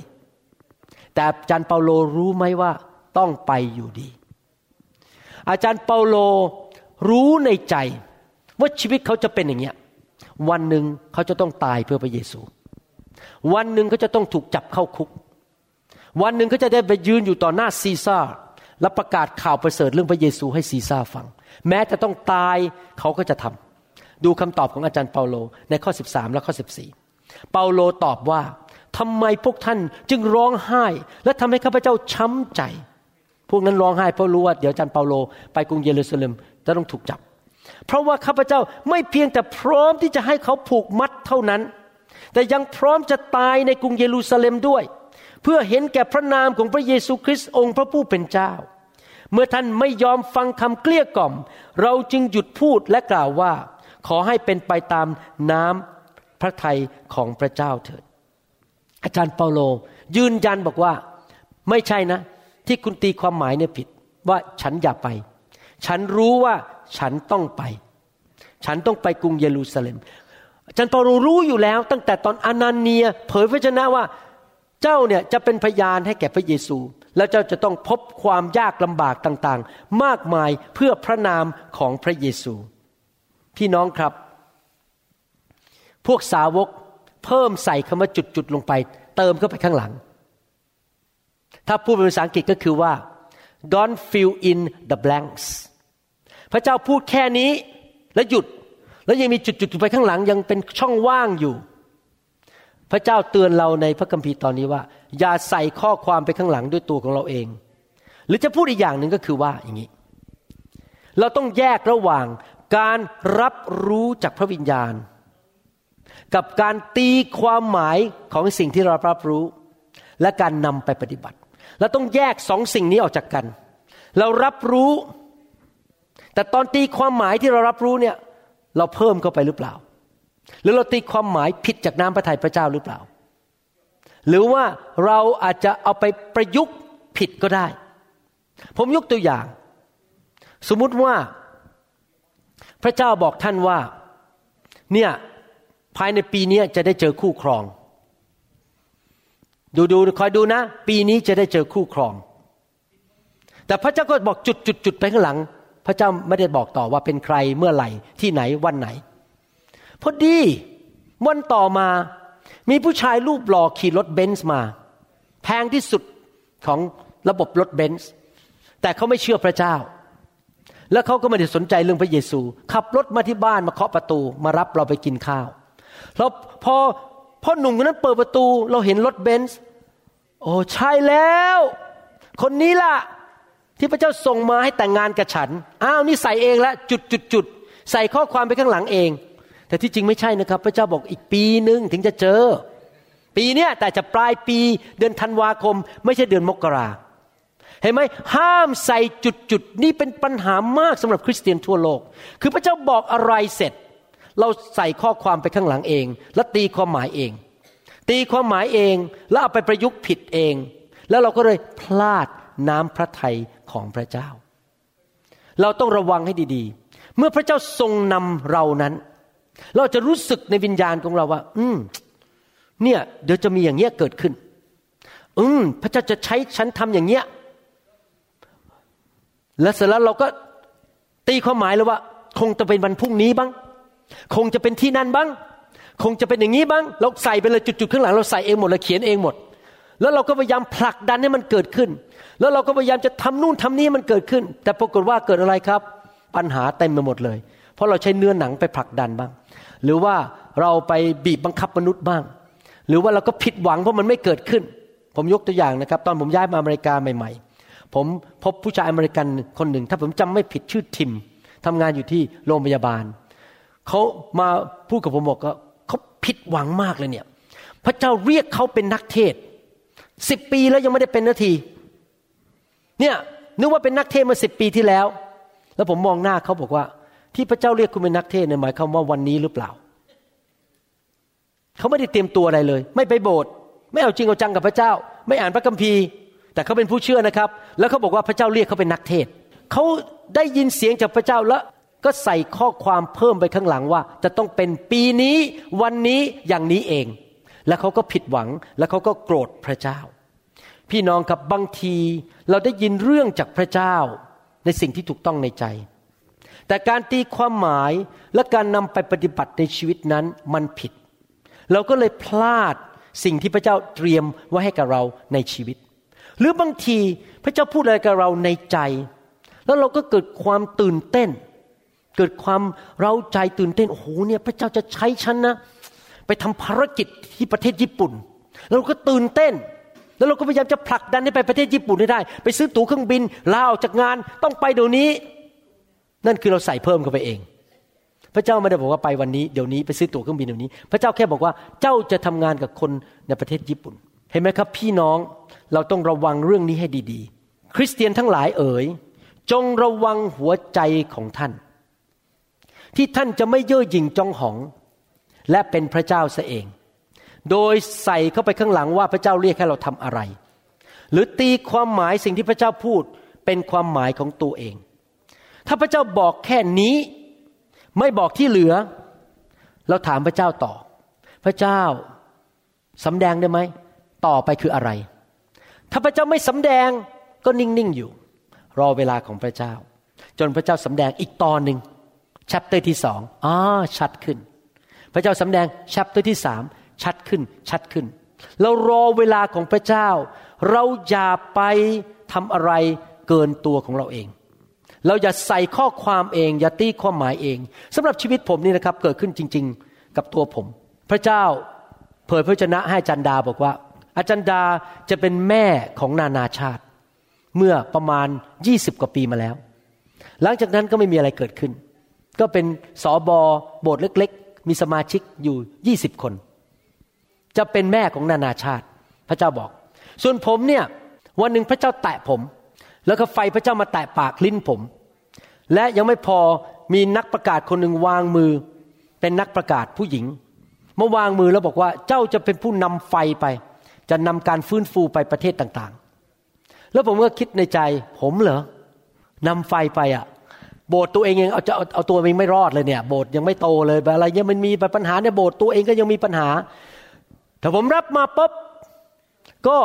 แต่อาจารย์เปาโลรู้ไหมว่าต้องไปอยู่ดี อาจารย์เปาโลรู้ในใจว่าชีวิตเขาจะเป็นอย่างเงี้ย วันหนึ่งเขาจะต้องตายเพื่อพระเยซู วันหนึ่งเขาจะต้องถูกจับเข้าคุก วันหนึ่งเขาจะได้ไปยืนอยู่ต่อหน้าซีซ่าและประกาศข่าวประเสริฐเรื่องพระเยซูให้ซีซ่าฟัง แม้จะต้องตายเขาก็จะทำดูคำตอบของอาจารย์เปาโลในข้อ 13 และข้อ 14 เปาโลตอบว่าทำไมพวกท่านจึงร้องไห้ และทำให้ข้าพเจ้าช้ำใจ พวกนั้นร้องไห้เพราะรู้ว่าเดี๋ยวอาจารย์เปาโลไปกรุงเยรูซาเล็มจะต้องถูกจับ เพราะว่าข้าพเจ้าไม่เพียงแต่พร้อมที่จะให้เขาผูกมัดเท่านั้น แต่ยังพร้อมจะตายในกรุงเยรูซาเล็มด้วย เพื่อเห็นแก่พระนามของพระเยซูคริสต์องค์พระผู้เป็นเจ้า เมื่อท่านไม่ยอมฟังคำเกลี้ยกล่อม เราจึงหยุดพูดและกล่าวว่า ขอให้เป็นไปตามน้ำพระทัยของพระเจ้าเถิด อาจารย์เปาโลยืนยันบอกว่า ไม่ใช่นะ ที่คุณตีความหมายเนี่ยผิดว่าฉันอย่าไป ฉันรู้ว่าฉันต้องไป ฉันต้องไปกรุงเยรูซาเล็มอาจารย์เปาโลรู้อยู่แล้ว ตั้งแต่ตอนอนาเนียเผยพระชนะว่า เจ้าเนี่ยจะเป็นพยานให้แก่พระเยซู แล้วเจ้าจะต้องพบความยากลำบากต่างๆ มากมายเพื่อพระนามของพระเยซู พี่น้องครับ พวกสาวกเพิ่มใส่คำว่าจุดๆลงไป เติมเข้าไปข้างหลัง ถ้าพูดเป็นภาษาอังกฤษก็คือว่า don't fill in the blanks พระเจ้าพูดแค่นี้แล้วหยุด แล้วยังมีจุดๆไปข้างหลังยังเป็นช่องว่างอยู่ พระเจ้าเตือนเราในพระคัมภีร์ตอนนี้ว่า อย่าใส่ข้อความไปข้างหลังด้วยตัวของเราเอง หรือจะพูดอีกอย่างหนึ่งก็คือว่าอย่างนี้ เราต้องแยกระหว่างการรับรู้จากพระวิญญาณ กับการตีความหมายของสิ่งที่เรารับรู้ และการนำไปปฏิบัติเราต้องแยกสองสิ่งนี้ออกจากกัน เรารับรู้ แต่ตอนตีความหมายที่เรารับรู้เนี่ย เราเพิ่มเข้าไปหรือเปล่า หรือเราตีความหมายผิดจากน้ำพระทัยพระเจ้าหรือเปล่า หรือว่าเราอาจจะเอาไปประยุกต์ผิดก็ได้ ผมยกตัวอย่าง สมมุติว่า พระเจ้าบอกท่านว่า เนี่ยภายในปีนี้จะได้เจอคู่ครอง ดูดูคอยดูนะ ปีนี้จะได้เจอคู่ครอง แต่พระเจ้าก็บอกจุดจุดจุดไปข้างหลัง พระเจ้าไม่ได้บอกต่อว่าเป็นใครเมื่อไหร่ที่ไหนวันไหน พอดีวันต่อมามีผู้ชายรูปหล่อขี่รถเบนซ์มา แพงที่สุดของระบบรถเบนซ์แต่เขาไม่เชื่อพระเจ้า แล้วเขาก็ไม่ได้สนใจเรื่องพระเยซู ขับรถมาที่บ้านมาเคาะประตูมารับเราไปกินข้าวแล้วพอพ่อหนุ่มคนนั้นเปิดประตูเราเห็นรถเบนซ์โอ้ใช่แล้ว คนนี้ล่ะ ที่พระเจ้าส่งมาให้แต่งงานกับฉัน อ้าวนี่ใส่เองล้วจุดจุดจุดใส่ข้อความไปข้างหลังเอง แต่ที่จริงไม่ใช่นะครับ พระเจ้าบอกอีกปีหนึ่งถึงจะเจอ ปีเนี้ยแต่จะปลายปีเดือนธันวาคม ไม่ใช่เดือนมกราเห็นไหมห้ามใส่จุดจุดนี่เป็นปัญหามากสำหรับคริสเตียนทั่วโลก คือพระเจ้าบอกอะไรเสร็จ เราใส่ข้อความไปข้างหลังเอง และตีความหมายเอง ตีความหมายเองแล้วเอาไปประยุกต์ผิดเอง แล้วเราก็เลยพลาดน้ำพระทัยของพระเจ้า เราต้องระวังให้ดีๆ เมื่อพระเจ้าทรงนำเรานั้น เราจะรู้สึกในวิญญาณของเราว่า อืม เนี่ยเดี๋ยวจะมีอย่างเงี้ยเกิดขึ้น อืม พระเจ้าจะใช้ฉันทำอย่างเงี้ย และเสร็จแล้วเราก็ตีความหมายเลยว่า คงจะเป็นวันพรุ่งนี้บ้าง คงจะเป็นที่นั่นบ้าง คงจะเป็นอย่างนี้บ้าง เราใส่ไปเลยจุดๆข้างหลังเราใส่เองหมดเราเขียนเองหมด แล้วเราก็พยายามผลักดันให้มันเกิดขึ้น แล้วเราก็พยายามจะทำนู่นทำนี่มันเกิดขึ้น แต่ปรากฏว่าเกิดอะไรครับ ปัญหาเต็มไปหมดเลย เพราะเราใช้เนื้อหนังไปผลักดันบ้าง หรือว่าเราไปบีบบังคับมนุษย์บ้าง หรือว่าเราก็ผิดหวังเพราะมันไม่เกิดขึ้น ผมยกตัวอย่างนะครับ ตอนผมย้ายมาอเมริกาใหม่ ๆ ผมพบผู้ชายอเมริกันคนหนึ่ง ถ้าผมจำไม่ผิดชื่อทิมทำงานอยู่ที่โรงพยาบาลเขามาพูดกับผมบอกว่าเขาผิดหวังมากเลยเนี่ย พระเจ้าเรียกเขาเป็นนักเทศสิบปีแล้วยังไม่ได้เป็นนาที เนี่ยนึกว่าเป็นนักเทศมาสิบปีที่แล้ว แล้วผมมองหน้าเขาบอกว่า ที่พระเจ้าเรียกคุณเป็นนักเทศเนี่ยหมายความว่าวันนี้หรือเปล่า เขาไม่ได้เตรียมตัวอะไรเลย ไม่ไปโบสถ์ไม่เอาจริงเอาจังกับพระเจ้า ไม่อ่านพระคัมภีร์ แต่เขาเป็นผู้เชื่อนะครับ แล้วเขาบอกว่าพระเจ้าเรียกเขาเป็นนักเทศ เขาได้ยินเสียงจากพระเจ้าแล้วก็ใส่ข้อความเพิ่มไปข้างหลังว่า จะต้องเป็นปีนี้วันนี้อย่างนี้เอง แล้วเขาก็ผิดหวัง แล้วเขาก็โกรธพระเจ้า พี่น้องกับบางทีเราได้ยินเรื่องจากพระเจ้าในสิ่งที่ถูกต้องในใจ แต่การตีความหมายและการนำไปปฏิบัติในชีวิตนั้นมันผิด เราก็เลยพลาดสิ่งที่พระเจ้าเตรียมไว้ให้กับเราในชีวิต หรือบางทีพระเจ้าพูดอะไรกับเราในใจ แล้วเราก็เกิดความตื่นเต้น เกิดความเราใจตื่นเต้นโอ้โหเนี่ยพระเจ้าจะใช้ฉันนะ ไปทำภารกิจที่ประเทศญี่ปุ่น แล้วเราก็ตื่นเต้น แล้วเราก็พยายามจะผลักดันให้ไปประเทศญี่ปุ่นให้ได้ ไปซื้อตั๋วเครื่องบินลาออกจากงานต้องไปเดี๋ยวนี้ นั่นคือเราใส่เพิ่มเข้าไปเอง พระเจ้าไม่ได้บอกว่าไปวันนี้เดี๋ยวนี้ไปซื้อตั๋วเครื่องบินเดี๋ยวนี้ พระเจ้าแค่บอกว่าเจ้าจะทำงานกับคนในประเทศญี่ปุ่น เห็นไหมครับ พี่น้องเราต้องระวังเรื่องนี้ให้ดีๆ คริสเตียนทั้งหลายเอ๋ยจงระวังหัวใจของท่าน ที่ท่านจะไม่เย่อหยิ่งจองหอง และเป็นพระเจ้าซะเอง โดยใส่เข้าไปข้างหลังว่าพระเจ้าเรียกให้เราทำอะไร หรือตีความหมายสิ่งที่พระเจ้าพูดเป็นความหมายของตัวเอง ถ้าพระเจ้าบอกแค่นี้ ไม่บอกที่เหลือ เราถามพระเจ้าต่อ พระเจ้าสำแดงได้ไหม ต่อไปคืออะไร ถ้าพระเจ้าไม่สำแดงก็นิ่ง ๆ อยู่ รอเวลาของพระเจ้า จนพระเจ้าสำแดงอีกตอนหนึ่ง chapter ที่สองอ่าชัดขึ้น พระเจ้าสำแดง chapter ที่สามชัดขึ้น ชัดขึ้น เรารอเวลาของพระเจ้า เราอย่าไปทำอะไรเกินตัวของเราเอง เราอย่าใส่ข้อความเอง อย่าตีความหมายเองสำหรับชีวิตผมนี่นะครับ เกิดขึ้นจริง ๆ กับตัวผม พระเจ้าเผยพระชนะให้อจันดาบอกว่า อาจารย์ดาจะเป็นแม่ของนานาชาติ เมื่อประมาณ 20 กว่าปีมาแล้ว หลังจากนั้นก็ไม่มีอะไรเกิดขึ้น ก็เป็นสอบอโบสถ์เล็ก ๆ มีสมาชิกอยู่ 20 คน จะเป็นแม่ของนานาชาติ พระเจ้าบอก ส่วนผมเนี่ยวันหนึ่งพระเจ้าแตะผม แล้วก็ไฟพระเจ้ามาแตะปากลิ้นผม และยังไม่พอมีนักประกาศคนหนึ่งวางมือ เป็นนักประกาศผู้หญิงมาวางมือแล้วบอกว่าเจ้าจะเป็นผู้นำไฟไป จะนำการฟื้นฟูไปประเทศต่างๆ แล้วผมก็คิดในใจ ผมเหรอนำไฟไปอะ โบสถ์ตัวเองยังเอาจะเอาเอาตัวเองไม่รอดเลยเนี่ย โบสถ์ยังไม่โตเลยอะไรเนี่ยมันมีปัญหาในโบสถ์ตัวเองก็ยังมีปัญหา แต่ผมรับมาปุ๊บก็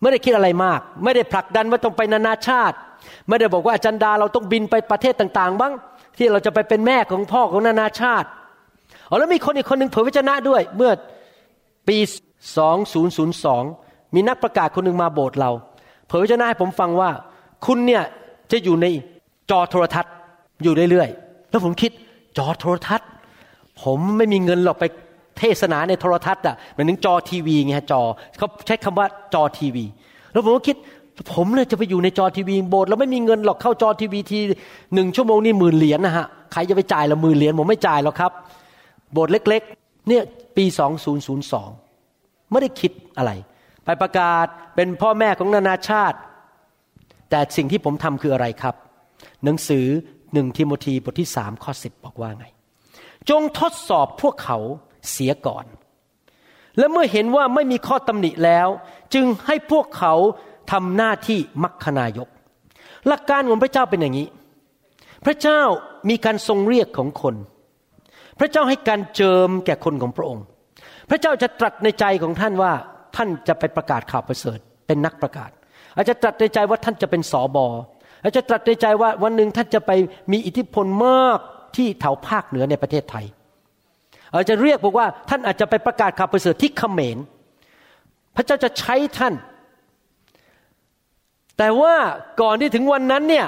ไม่ได้คิดอะไรมาก ไม่ได้ผลักดันว่าต้องไปนานาชาติ ไม่ได้บอกว่าอาจารย์ดาเราต้องบินไปประเทศต่าง ๆ บ้าง ที่เราจะไปเป็นแม่ของพ่อของนานาชาติอ๋อแล้วมีคนอีกคนหนึ่งเผยพระชนะด้วย เมื่อปี 2002 มีนักประกาศคนหนึ่งมาโบสถ์เรา เผยพระชนะให้ผมฟังว่า คุณเนี่ยจะอยู่ในจอโทรทัศน์อยู่เรื่อยๆแล้วผมคิดจอโทรทัศน์ ผมไม่มีเงินหรอกไป เทศนาในโทรทัศน์อะเหมือนถึงจอทีวีไงจอเขาใช้คำว่าจอทีวี แล้วผมก็คิดผมเนี่ยจะไปอยู่ในจอทีวีโบสถ์เราไม่มีเงินหรอกเข้าจอทีวีทีหนึ่งชั่วโมงนี่หมื่นเหรียญนะฮะใครจะไปจ่ายละหมื่นเหรียญผมไม่จ่ายหรอกครับ โบสถ์เล็ก ๆ เนี่ยปี 2002 ไม่ได้คิดอะไร ไปประกาศเป็นพ่อแม่ของนานาชาติ แต่สิ่งที่ผมทำคืออะไรครับ หนังสือหนึ่งทิโมธีบทที่สามข้อสิบบอกว่าไง จงทดสอบพวกเขา เสียก่อน และเมื่อเห็นว่าไม่มีข้อตำหนิแล้ว จึงให้พวกเขาทำหน้าที่มัคคณายก หลักการของพระเจ้าเป็นอย่างนี้ พระเจ้ามีการทรงเรียกของคน พระเจ้าให้การเจิมแก่คนของพระองค์ พระเจ้าจะตรัสในใจของท่านว่าท่านจะไปประกาศข่าวประเสริฐ เป็นนักประกาศ อาจจะตรัสในใจว่าท่านจะเป็นสอบออาจจะตรัสในใจว่าวันหนึ่งท่านจะไปมีอิทธิพลมากที่แถวภาคเหนือในประเทศไทย อาจจะเรียกบอกว่าท่านอาจจะไปประกาศข่าวประเสริฐที่เขมร พระเจ้าจะใช้ท่าน แต่ว่าก่อนที่ถึงวันนั้นเนี่ย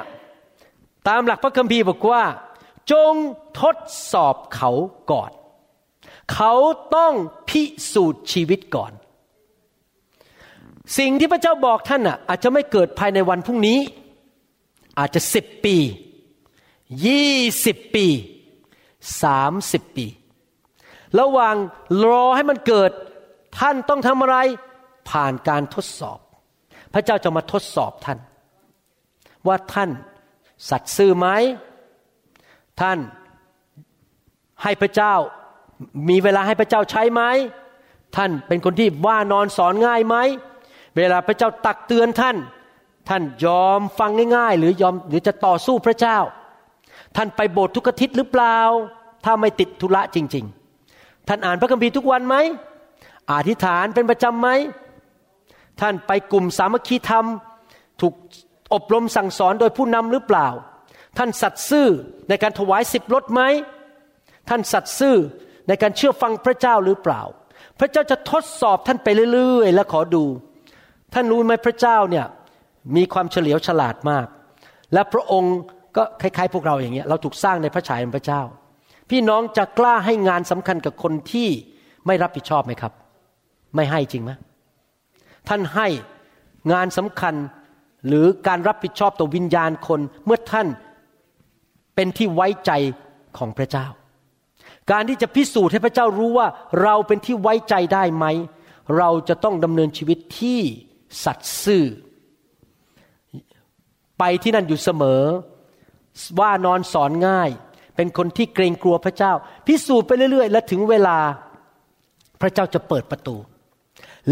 ตามหลักพระคัมภีร์บอกว่า จงทดสอบเขาก่อน เขาต้องพิสูจน์ชีวิตก่อน สิ่งที่พระเจ้าบอกท่านอะอาจจะไม่เกิดภายในวันพรุ่งนี้ อาจจะสิบปียี่สิบปีสามสิบปี ระหว่างรอให้มันเกิด ท่านต้องทำอะไร ผ่านการทดสอบ พระเจ้าจะมาทดสอบท่าน ว่าท่านสัตย์ซื่อไหม ท่านให้พระเจ้ามีเวลาให้พระเจ้าใช้ไหม ท่านเป็นคนที่ว่านอนสอนง่ายไหม เวลาพระเจ้าตักเตือนท่าน ท่านยอมฟังง่าย ๆ หรือยอมหรือจะต่อสู้พระเจ้า ท่านไปโบสถ์ทุกอาทิตย์หรือเปล่า ถ้าไม่ติดธุระจริง ๆ ท่านอ่านพระคัมภีร์ทุกวันไหมอธิษฐานเป็นประจำไหมท่านไปกลุ่มสามัคคีธรรม ถูกอบรมสั่งสอนโดยผู้นำหรือเปล่า ท่านสัตย์ซื่อในการถวายสิบรถไหมท่านสัตย์ซื่อในการเชื่อฟังพระเจ้าหรือเปล่า พระเจ้าจะทดสอบท่านไปเรื่อยๆ และขอดู ท่านรู้ไหมพระเจ้าเนี่ยมีความเฉลียวฉลาดมาก และพระองค์ก็คล้ายๆ พวกเราอย่างเงี้ยเราถูกสร้างในพระฉายของพระเจ้า พี่น้องจะกล้าให้งานสำคัญกับคนที่ไม่รับผิดชอบไหมครับ ไม่ให้จริงไหมท่านให้งานสำคัญหรือการรับผิดชอบต่อวิญญาณคนเมื่อท่านเป็นที่ไว้ใจของพระเจ้า การที่จะพิสูจน์ให้พระเจ้ารู้ว่าเราเป็นที่ไว้ใจได้ไหม เราจะต้องดำเนินชีวิตที่สัตย์ซื่อ ไปที่นั่นอยู่เสมอ ว่านอนสอนง่าย เป็นคนที่เกรงกลัวพระเจ้า พิสูจน์ไปเรื่อย ๆ และถึงเวลาพระเจ้าจะเปิดประตู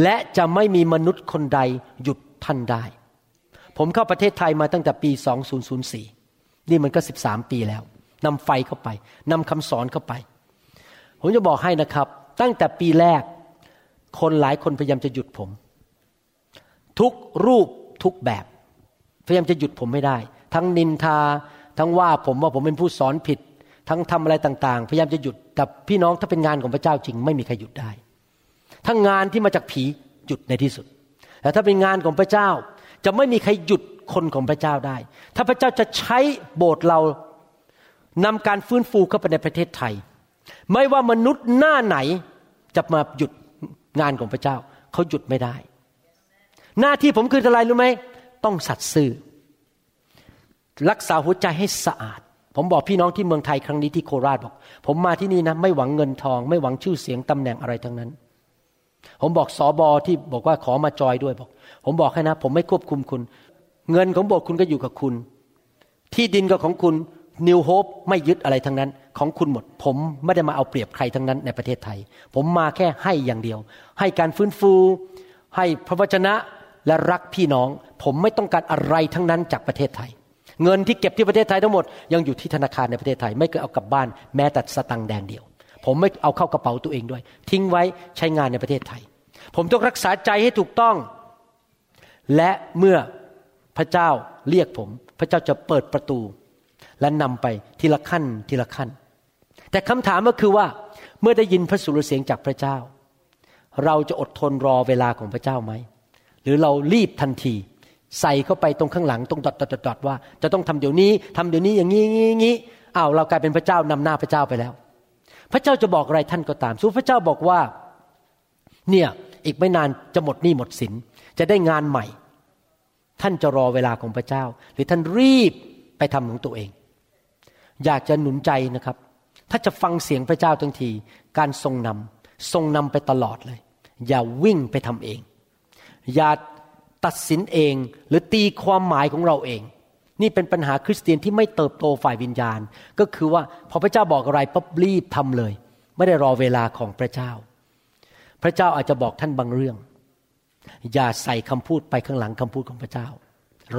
และจะไม่มีมนุษย์คนใดหยุดท่านได้ ผมเข้าประเทศไทยมาตั้งแต่ปี 2004 นี่มันก็ 13 ปีแล้วนำไฟเข้าไปนำคำสอนเข้าไป ผมจะบอกให้นะครับ ตั้งแต่ปีแรก คนหลายคนพยายามจะหยุดผม ทุกรูปทุกแบบ พยายามจะหยุดผมไม่ได้ ทั้งนินทา ทั้งว่าผมว่าผมเป็นผู้สอนผิด ทั้งทำอะไรต่างๆ พยายามจะหยุดแต่พี่น้องถ้าเป็นงานของพระเจ้าจริง ไม่มีใครหยุดได้ทั้งงานที่มาจากผีหยุดในที่สุดแต่ถ้าเป็นงานของพระเจ้าจะไม่มีใครหยุดคนของพระเจ้าได้ ถ้าพระเจ้าจะใช้โบสถ์เรานำการฟื้นฟูเข้าไปในประเทศไทย ไม่ว่ามนุษย์หน้าไหนจะมาหยุดงานของพระเจ้า เขาหยุดไม่ได้ หน้าที่ผมคืออะไรรู้ไหมต้องสัตย์ซื่อ รักษาหัวใจให้สะอาด ผมบอกพี่น้องที่เมืองไทยครั้งนี้ที่โคราชบอก ผมมาที่นี่นะไม่หวังเงินทอง ไม่หวังชื่อเสียงตำแหน่งอะไรทั้งนั้น ผมบอกสอบอที่บอกว่าขอมาจอยด้วยบอก ผมบอกให้นะ ผมไม่ควบคุมคุณ เงินของโบสถ์คุณก็อยู่กับคุณ ที่ดินก็ของคุณนิวโฮปไม่ยึดอะไรทั้งนั้น ของคุณหมด ผมไม่ได้มาเอาเปรียบใครทั้งนั้นในประเทศไทย ผมมาแค่ให้อย่างเดียว ให้การฟื้นฟู ให้พระวจนะและรักพี่น้อง ผมไม่ต้องการอะไรทั้งนั้นจากประเทศไทย เงินที่เก็บที่ประเทศไทยทั้งหมดยังอยู่ที่ธนาคารในประเทศไทย ไม่เคยเอากลับบ้านแม้แต่สตังค์แดงเดียว ผมไม่เอาเข้ากระเป๋าตัวเองด้วย ทิ้งไว้ใช้งานในประเทศไทย ผมต้องรักษาใจให้ถูกต้อง และเมื่อพระเจ้าเรียกผม พระเจ้าจะเปิดประตู และนำไปทีละขั้นทีละขั้น แต่คำถามก็คือว่าเมื่อได้ยินพระสุรเสียงจากพระเจ้า เราจะอดทนรอเวลาของพระเจ้าไหม หรือเรารีบทันที ใส่เข้าไปตรงข้างหลังตรงดอดดดดว่า จะต้องทำเดี๋ยวนี้ทำเดี๋ยวนี้อย่างนี้งี้งี้อ้าวเรากลายเป็นพระเจ้านำหน้าพระเจ้าไปแล้ว พระเจ้าจะบอกอะไรท่านก็ตามสู้พระเจ้าบอกว่า เนี่ยอีกไม่นานจะหมดหนี้หมดสินจะได้งานใหม่ ท่านจะรอเวลาของพระเจ้า หรือท่านรีบไปทำของตัวเอง อยากจะหนุนใจนะครับ ถ้าจะฟังเสียงพระเจ้าทั้งที การทรงนำทรงนำไปตลอดเลย อย่าวิ่งไปทำเอง อย่า ตัดสินเอง หรือตีความหมายของเราเอง นี่เป็นปัญหาคริสเตียนที่ไม่เติบโตฝ่ายวิญญาณ ก็คือว่าพอพระเจ้าบอกอะไรปั๊บรีบทำเลย ไม่ได้รอเวลาของพระเจ้า พระเจ้าอาจจะบอกท่านบางเรื่อง อย่าใส่คำพูดไปข้างหลังคำพูดของพระเจ้า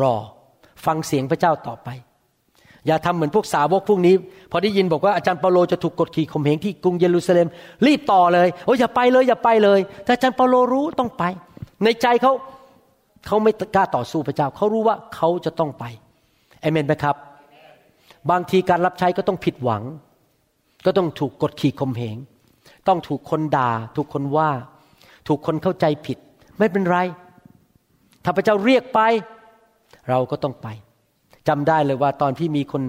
รอฟังเสียงพระเจ้าต่อไป อย่าทำเหมือนพวกสาวกพวกนี้ พอได้ยินบอกว่าอาจารย์เปาโลจะถูกกดขี่ข่มเหงที่กรุงเยรูซาเล็ม รีบต่อเลยโอ้ยอย่าไปเลยอย่าไปเลยแต่อาจารย์เปาโลรู้ต้องไป ในใจเขา เขาไม่กล้าต่อสู้พระเจ้า เขารู้ว่าเขาจะต้องไปเอเมนไหมครับ บางทีการรับใช้ก็ต้องผิดหวัง ก็ต้องถูกกดขี่ข่มเหง ต้องถูกคนด่า ถูกคนว่า ถูกคนเข้าใจผิด ไม่เป็นไร ถ้าพระเจ้าเรียกไป เราก็ต้องไปจำได้เลยว่าตอนที่มีคน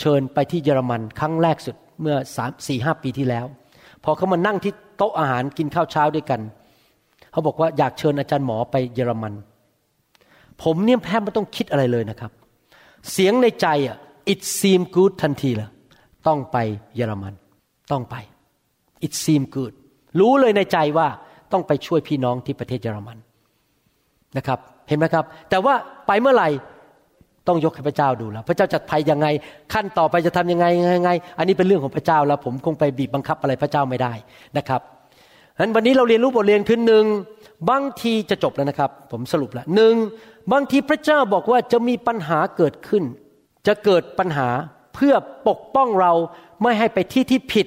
เชิญไปที่เยอรมัน ครั้งแรกสุดเมื่อสามสี่ห้าปีที่แล้ว พอเขามานั่งที่โต๊ะอาหารกินข้าวเช้าด้วยกัน เขาบอกว่าอยากเชิญอาจารย์หมอไปเยอรมัน ผมเนี่ยแทบไม่ต้องคิดอะไรเลยนะครับ เสียงในใจอะ it seem good ทันทีเลยต้องไปเยอรมัน ต้องไป it seem good รู้เลยในใจว่าต้องไปช่วยพี่น้องที่ประเทศเยอรมันนะครับ เห็นไหมครับ แต่ว่าไปเมื่อไหร่ต้องยกให้พระเจ้าดูแล้ว พระเจ้าจัดภัยยังไง ขั้นต่อไปจะทำยังไงยังไง อันนี้เป็นเรื่องของพระเจ้าแล้ว ผมคงไปบีบบังคับอะไรพระเจ้าไม่ได้นะครับ นั้นวันนี้เราเรียนรู้บทเรียนคือหนึ่งบางทีจะจบแล้วนะครับ ผมสรุปแล้วหนึ่งบางทีพระเจ้าบอกว่าจะมีปัญหาเกิดขึ้น จะเกิดปัญหาเพื่อปกป้องเราไม่ให้ไปที่ที่ผิด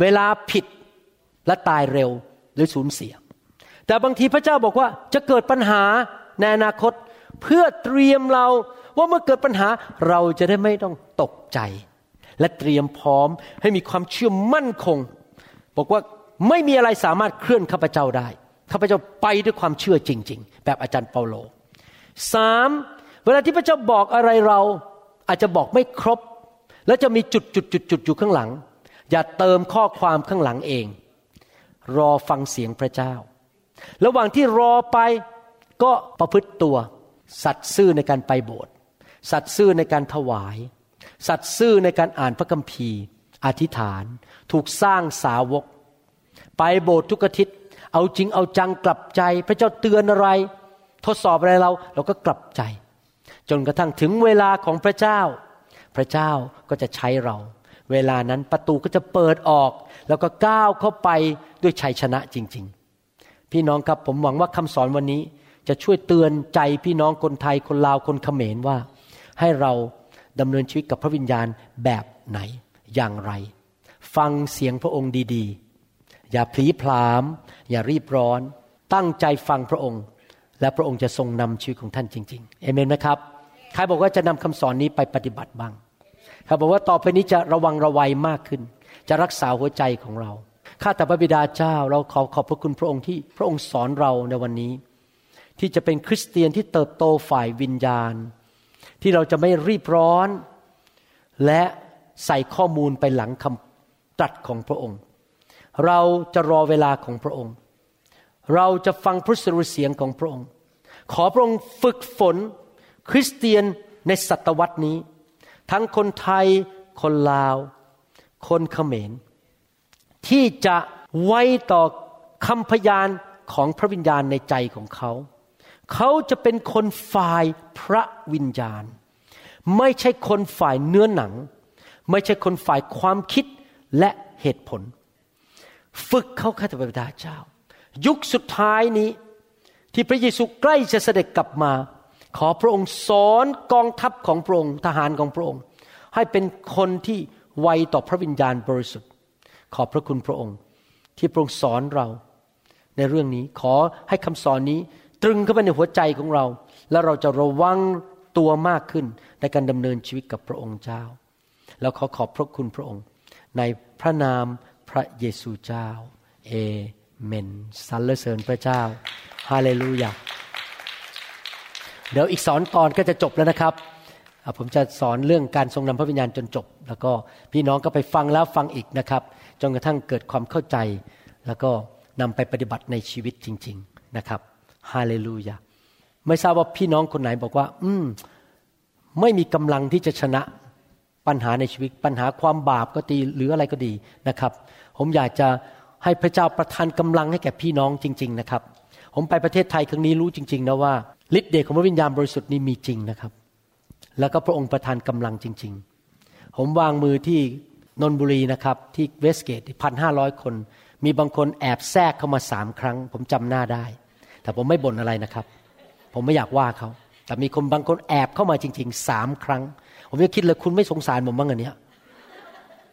เวลาผิดและตายเร็วหรือสูญเสีย แต่บางทีพระเจ้าบอกว่าจะเกิดปัญหาในอนาคต เพื่อเตรียมเราว่าเมื่อเกิดปัญหาเราจะได้ไม่ต้องตกใจ และเตรียมพร้อมให้มีความเชื่อมั่นคง บอกว่า ไม่มีอะไรสามารถเคลื่อนข้าพเจ้าได้ข้าพเจ้าไปด้วยความเชื่อจริง ๆ แบบอาจารย์เปาโลสามเวลาที่พระเจ้าบอกอะไรเราอาจจะบอกไม่ครบ แล้วจะมีจุดจุดจุดจุดอยู่ข้างหลัง อย่าเติมข้อความข้างหลังเอง รอฟังเสียงพระเจ้า ระหว่างที่รอไปก็ประพฤติตัว สัตซ์ซื่อในการไปโบสถ์สัตซ์ซื่อในการถวาย สัตซ์ซื่อในการอ่านพระคัมภีร์ อธิษฐาน ถูกสร้างสาวก ไปโบสถ์ทุกอาทิตย์ เอาจริงเอาจังกลับใจ พระเจ้าเตือนอะไร ทดสอบอะไรเรา เราก็กลับใจ จนกระทั่งถึงเวลาของพระเจ้า พระเจ้าก็จะใช้เรา เวลานั้นประตูก็จะเปิดออก แล้วก็ก้าวเข้าไปด้วยชัยชนะจริง ๆ พี่น้องครับผมหวังว่าคำสอนวันนี้จะช่วยเตือนใจพี่น้องคนไทยคนลาวคนเขมรว่า ให้เราดำเนินชีวิตกับพระวิญญาณแบบไหนอย่างไร ฟังเสียงพระองค์ดีๆ อย่าพลีพลาม อย่ารีบร้อน ตั้งใจฟังพระองค์ และพระองค์จะทรงนำชีวิตของท่านจริงๆเอเมนไหมครับใครบอกว่าจะนำคำสอนนี้ไปปฏิบัติบ้างใครบอกว่าต่อไปนี้จะระวังระวัยมากขึ้น จะรักษาหัวใจของเราข้าแต่พระบิดาเจ้า เราขอขอบพระคุณพระองค์ที่พระองค์สอนเราในวันนี้ ที่จะเป็นคริสเตียนที่เติบโตฝ่ายวิญญาณ ที่เราจะไม่รีบร้อน และใส่ข้อมูลไปหลังคำตรัสของพระองค์ เราจะรอเวลาของพระองค์ เราจะฟังพระสุรเสียงของพระองค์ ขอพระองค์ฝึกฝน คริสเตียนในศตวรรษนี้ ทั้งคนไทย คนลาว คนเขมร ที่จะไว้ต่อคำพยานของพระวิญญาณในใจของเขา เขาจะเป็นคนฝ่ายพระวิญญาณ ไม่ใช่คนฝ่ายเนื้อหนัง ไม่ใช่คนฝ่ายความคิดและเหตุผล ฝึกเขาข้าแต่พระบิดาเจ้า ยุคสุดท้ายนี้ ที่พระเยซูใกล้จะเสด็จกลับมา ขอพระองค์สอนกองทัพของพระองค์ทหารของพระองค์ ให้เป็นคนที่ไวต่อพระวิญญาณบริสุทธิ์ ขอบพระคุณพระองค์ ที่พระองค์สอนเรา ในเรื่องนี้ขอให้คำสอนนี้ตรึงเข้าไปในหัวใจของเรา แล้วเราจะระวังตัวมากขึ้นในการดำเนินชีวิตกับพระองค์เจ้า แล้วขอขอบพระคุณพระองค์ ในพระนาม พระเยซูเจ้า เอเมนสรรเสริญพระเจ้า ฮาเลลูยา เดี๋ยวอีกสอนตอนก็จะจบแล้วนะครับ ผมจะสอนเรื่องการทรงนำพระวิญญาณจนจบ แล้วก็พี่น้องก็ไปฟังแล้วฟังอีกนะครับ จนกระทั่งเกิดความเข้าใจ แล้วก็นำไปปฏิบัติในชีวิตจริง ๆ นะครับ ฮาเลลูยา ไม่ทราบว่าพี่น้องคนไหนบอกว่า อืม ไม่มีกำลังที่จะชนะปัญหาในชีวิต ปัญหาความบาปก็ดีหรืออะไรก็ดีนะครับ ผมอยากจะให้พระเจ้าประทานกำลังให้แก่พี่น้องจริง ๆ นะครับ ผมไปประเทศไทยครั้งนี้รู้จริง ๆ นะว่าฤทธิ์เดชของพระวิญญาณบริสุทธิ์นี้มีจริงนะครับ แล้วก็พระองค์ประทานกำลังจริง ๆ ผมวางมือที่นนบุรีนะครับที่เวสเกตพันห้าร้อยคน มีบางคนแอบแทรกเข้ามาสามครั้ง ผมจำหน้าได้ แต่ผมไม่บ่นอะไรนะครับ ผมไม่อยากว่าเขาแต่มีคนบางคนแอบเข้ามาจริงๆสามครั้ง ผมก็คิดเลยคุณไม่สงสารผมบ้างอันเนี้ย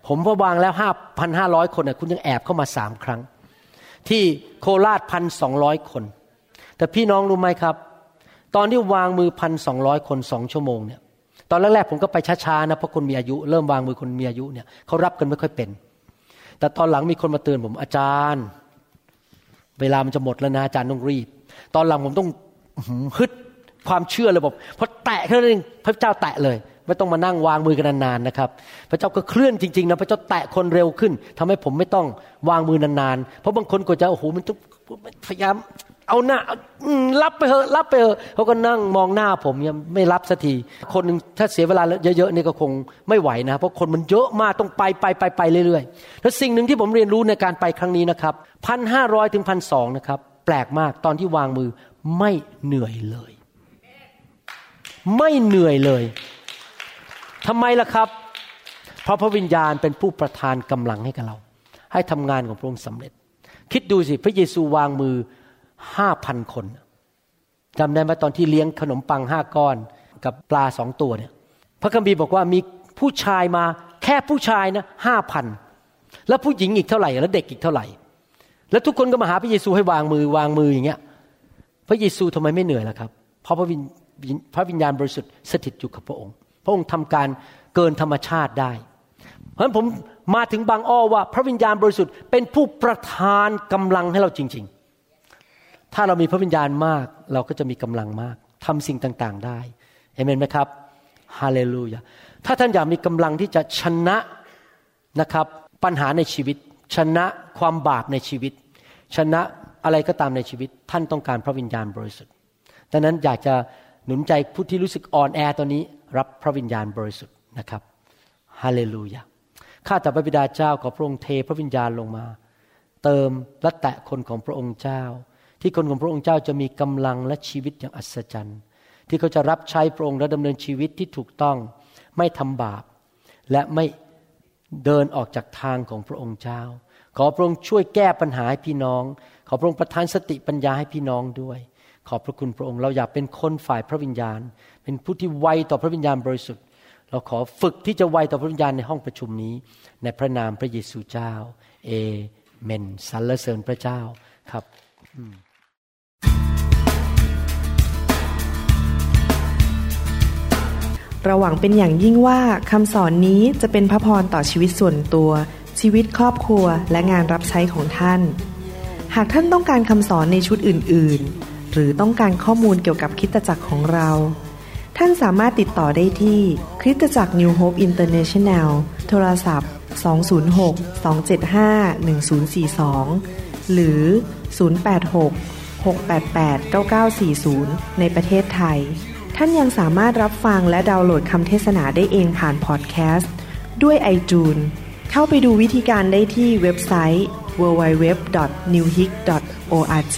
ผมพอวางแล้วห้าพันห้าร้อยคนคุณยังแอบเข้ามาสามครั้ง ที่โคราชพันสองร้อยคน แต่พี่น้องรู้ไหมครับ ตอนที่วางมือพันสองร้อยคนสองชั่วโมงเนี่ยตอนแรกๆผมก็ไปช้าๆนะเพราะคนมีอายุเริ่มวางมือคนมีอายุเนี่ยเขารับกันไม่ค่อยเป็น แต่ตอนหลังมีคนมาเตือนผมอาจารย์ เวลามันจะหมดแล้วนะอาจารย์ต้องรีบ ตอนหลังผมต้องฮึดความเชื่อเลยบอกพอแตะแค่นั้นเองพระเจ้าแตะเลย ไม่ต้องมานั่งวางมือกันนานๆนะครับ พระเจ้าก็เคลื่อนจริงๆนะพระเจ้าแตะคนเร็วขึ้นทำให้ผมไม่ต้องวางมือนานๆ เพราะบางคนก็จะโอ้โหมันต้องพยายามเอาหน้ารับไปเถอะรับไปเถอะเขาก็นั่งมองหน้าผมยังไม่รับสักทีคนหนึ่งถ้าเสียเวลาเยอะๆนี่ก็คงไม่ไหวนะ เพราะคนมันเยอะมากต้องไปไปไปไปเรื่อยๆแล้วสิ่งหนึ่งที่ผมเรียนรู้ในการไปครั้งนี้นะครับพันห้าร้อยถึงพันสองนะครับแปลกมากตอนที่วางมือไม่เหนื่อยเลย ไม่เหนื่อยเลย ทำไมล่ะครับ เพราะพระวิญญาณเป็นผู้ประทานกำลังให้กับเรา ให้ทำงานของพระองค์สำเร็จ คิดดูสิพระเยซูวางมือห้าพันคนจำได้ไหมตอนที่เลี้ยงขนมปังห้าก้อนกับปลาสองตัวเนี่ย พระคัมภีร์บอกว่ามีผู้ชายมาแค่ผู้ชายนะห้าพันแล้วผู้หญิงอีกเท่าไหร่ แล้วเด็กอีกเท่าไหร่ แล้วทุกคนก็มาหาพระเยซูให้วางมือวางมืออย่างเงี้ย พระเยซูทำไมไม่เหนื่อยล่ะครับ เพราะพระวิญญาณบริสุทธิ์สถิตอยู่กับพระองค์ พระองค์ทำการเกินธรรมชาติได้ เพราะฉะนั้นผมมาถึงบางอ้อว่า พระวิญญาณบริสุทธิ์เป็นผู้ประทานกำลังให้เราจริง ๆ ถ้าเรามีพระวิญญาณมาก เราก็จะมีกำลังมากทำสิ่งต่างๆได้เอเมนไหมครับฮาเลลูยาถ้าท่านอยากมีกำลังที่จะชนะนะครับปัญหาในชีวิต ชนะความบาปในชีวิต ชนะอะไรก็ตามในชีวิต ท่านต้องการพระวิญญาณบริสุทธิ์ดังนั้นอยากจะ หนุนใจผู้ที่รู้สึกอ่อนแอตอนนี้ รับพระวิญญาณบริสุทธิ์นะครับฮาเลลูยาข้าแต่พระบิดาเจ้าขอพระองค์เทพระวิญญาณลงมา เติมและแตะคนของพระองค์เจ้า ที่คนของพระองค์เจ้าจะมีกำลังและชีวิตอย่างอัศจรรย์ ที่เขาจะรับใช้พระองค์และดำเนินชีวิตที่ถูกต้องไม่ทำบาป และไม่เดินออกจากทางของพระองค์เจ้า ขอพระองค์ช่วยแก้ปัญหาให้พี่น้อง ขอพระองค์ประทานสติปัญญาให้พี่น้องด้วย ขอบพระคุณพระองค์ เราอยากเป็นคนฝ่ายพระวิญญาณ เป็นผู้ที่ไวต่อพระวิญญาณบริสุทธิ์ เราขอฝึกที่จะไวต่อพระวิญญาณในห้องประชุมนี้ ในพระนามพระเยซูเจ้า เอเมนสรรเสริญพระเจ้าครับเราหวังเป็นอย่างยิ่งว่าคำสอนนี้จะเป็นพระพรต่อชีวิตส่วนตัว ชีวิตครอบครัวและงานรับใช้ของท่าน หากท่านต้องการคำสอนในชุดอื่น ๆ หรือต้องการข้อมูลเกี่ยวกับคิตจักรของเรา ท่านสามารถติดต่อได้ที่คริสตจักร New Hope International โทรศัพท์ 206-275-1042 หรือ 086-688-9940 ในประเทศไทย ท่านยังสามารถรับฟังและดาวน์โหลดคำเทศนาได้เองผ่านพอดแคสต์ ด้วยไอจูนเข้าไปดูวิธีการได้ที่เว็บไซต์ www.newhik.org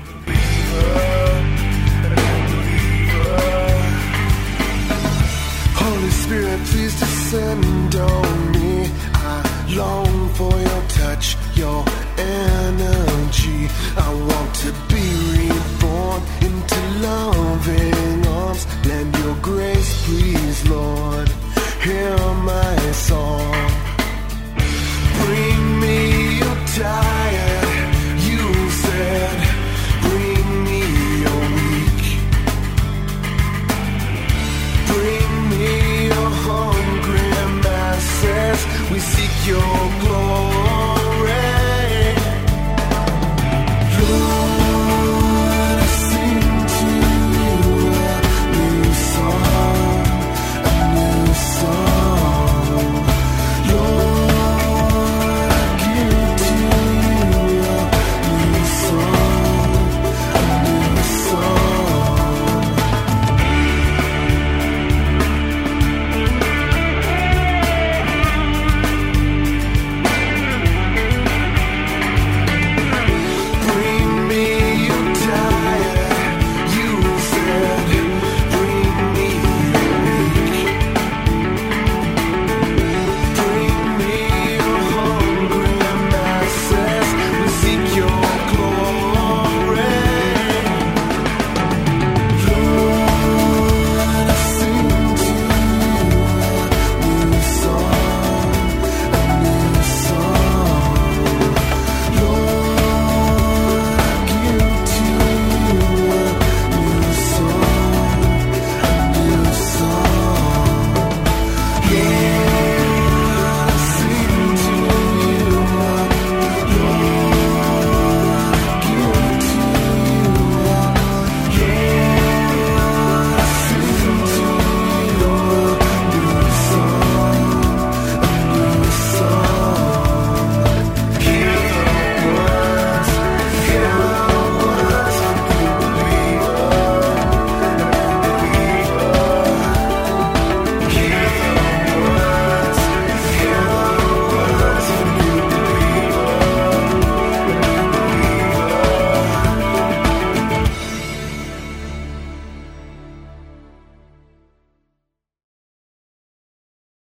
me. I long for your touch, your energy. I want to be reborn into loving arms. Lend your grace, please, Lord. Hear my song. Bring me your tired, darkness, we seek your glory.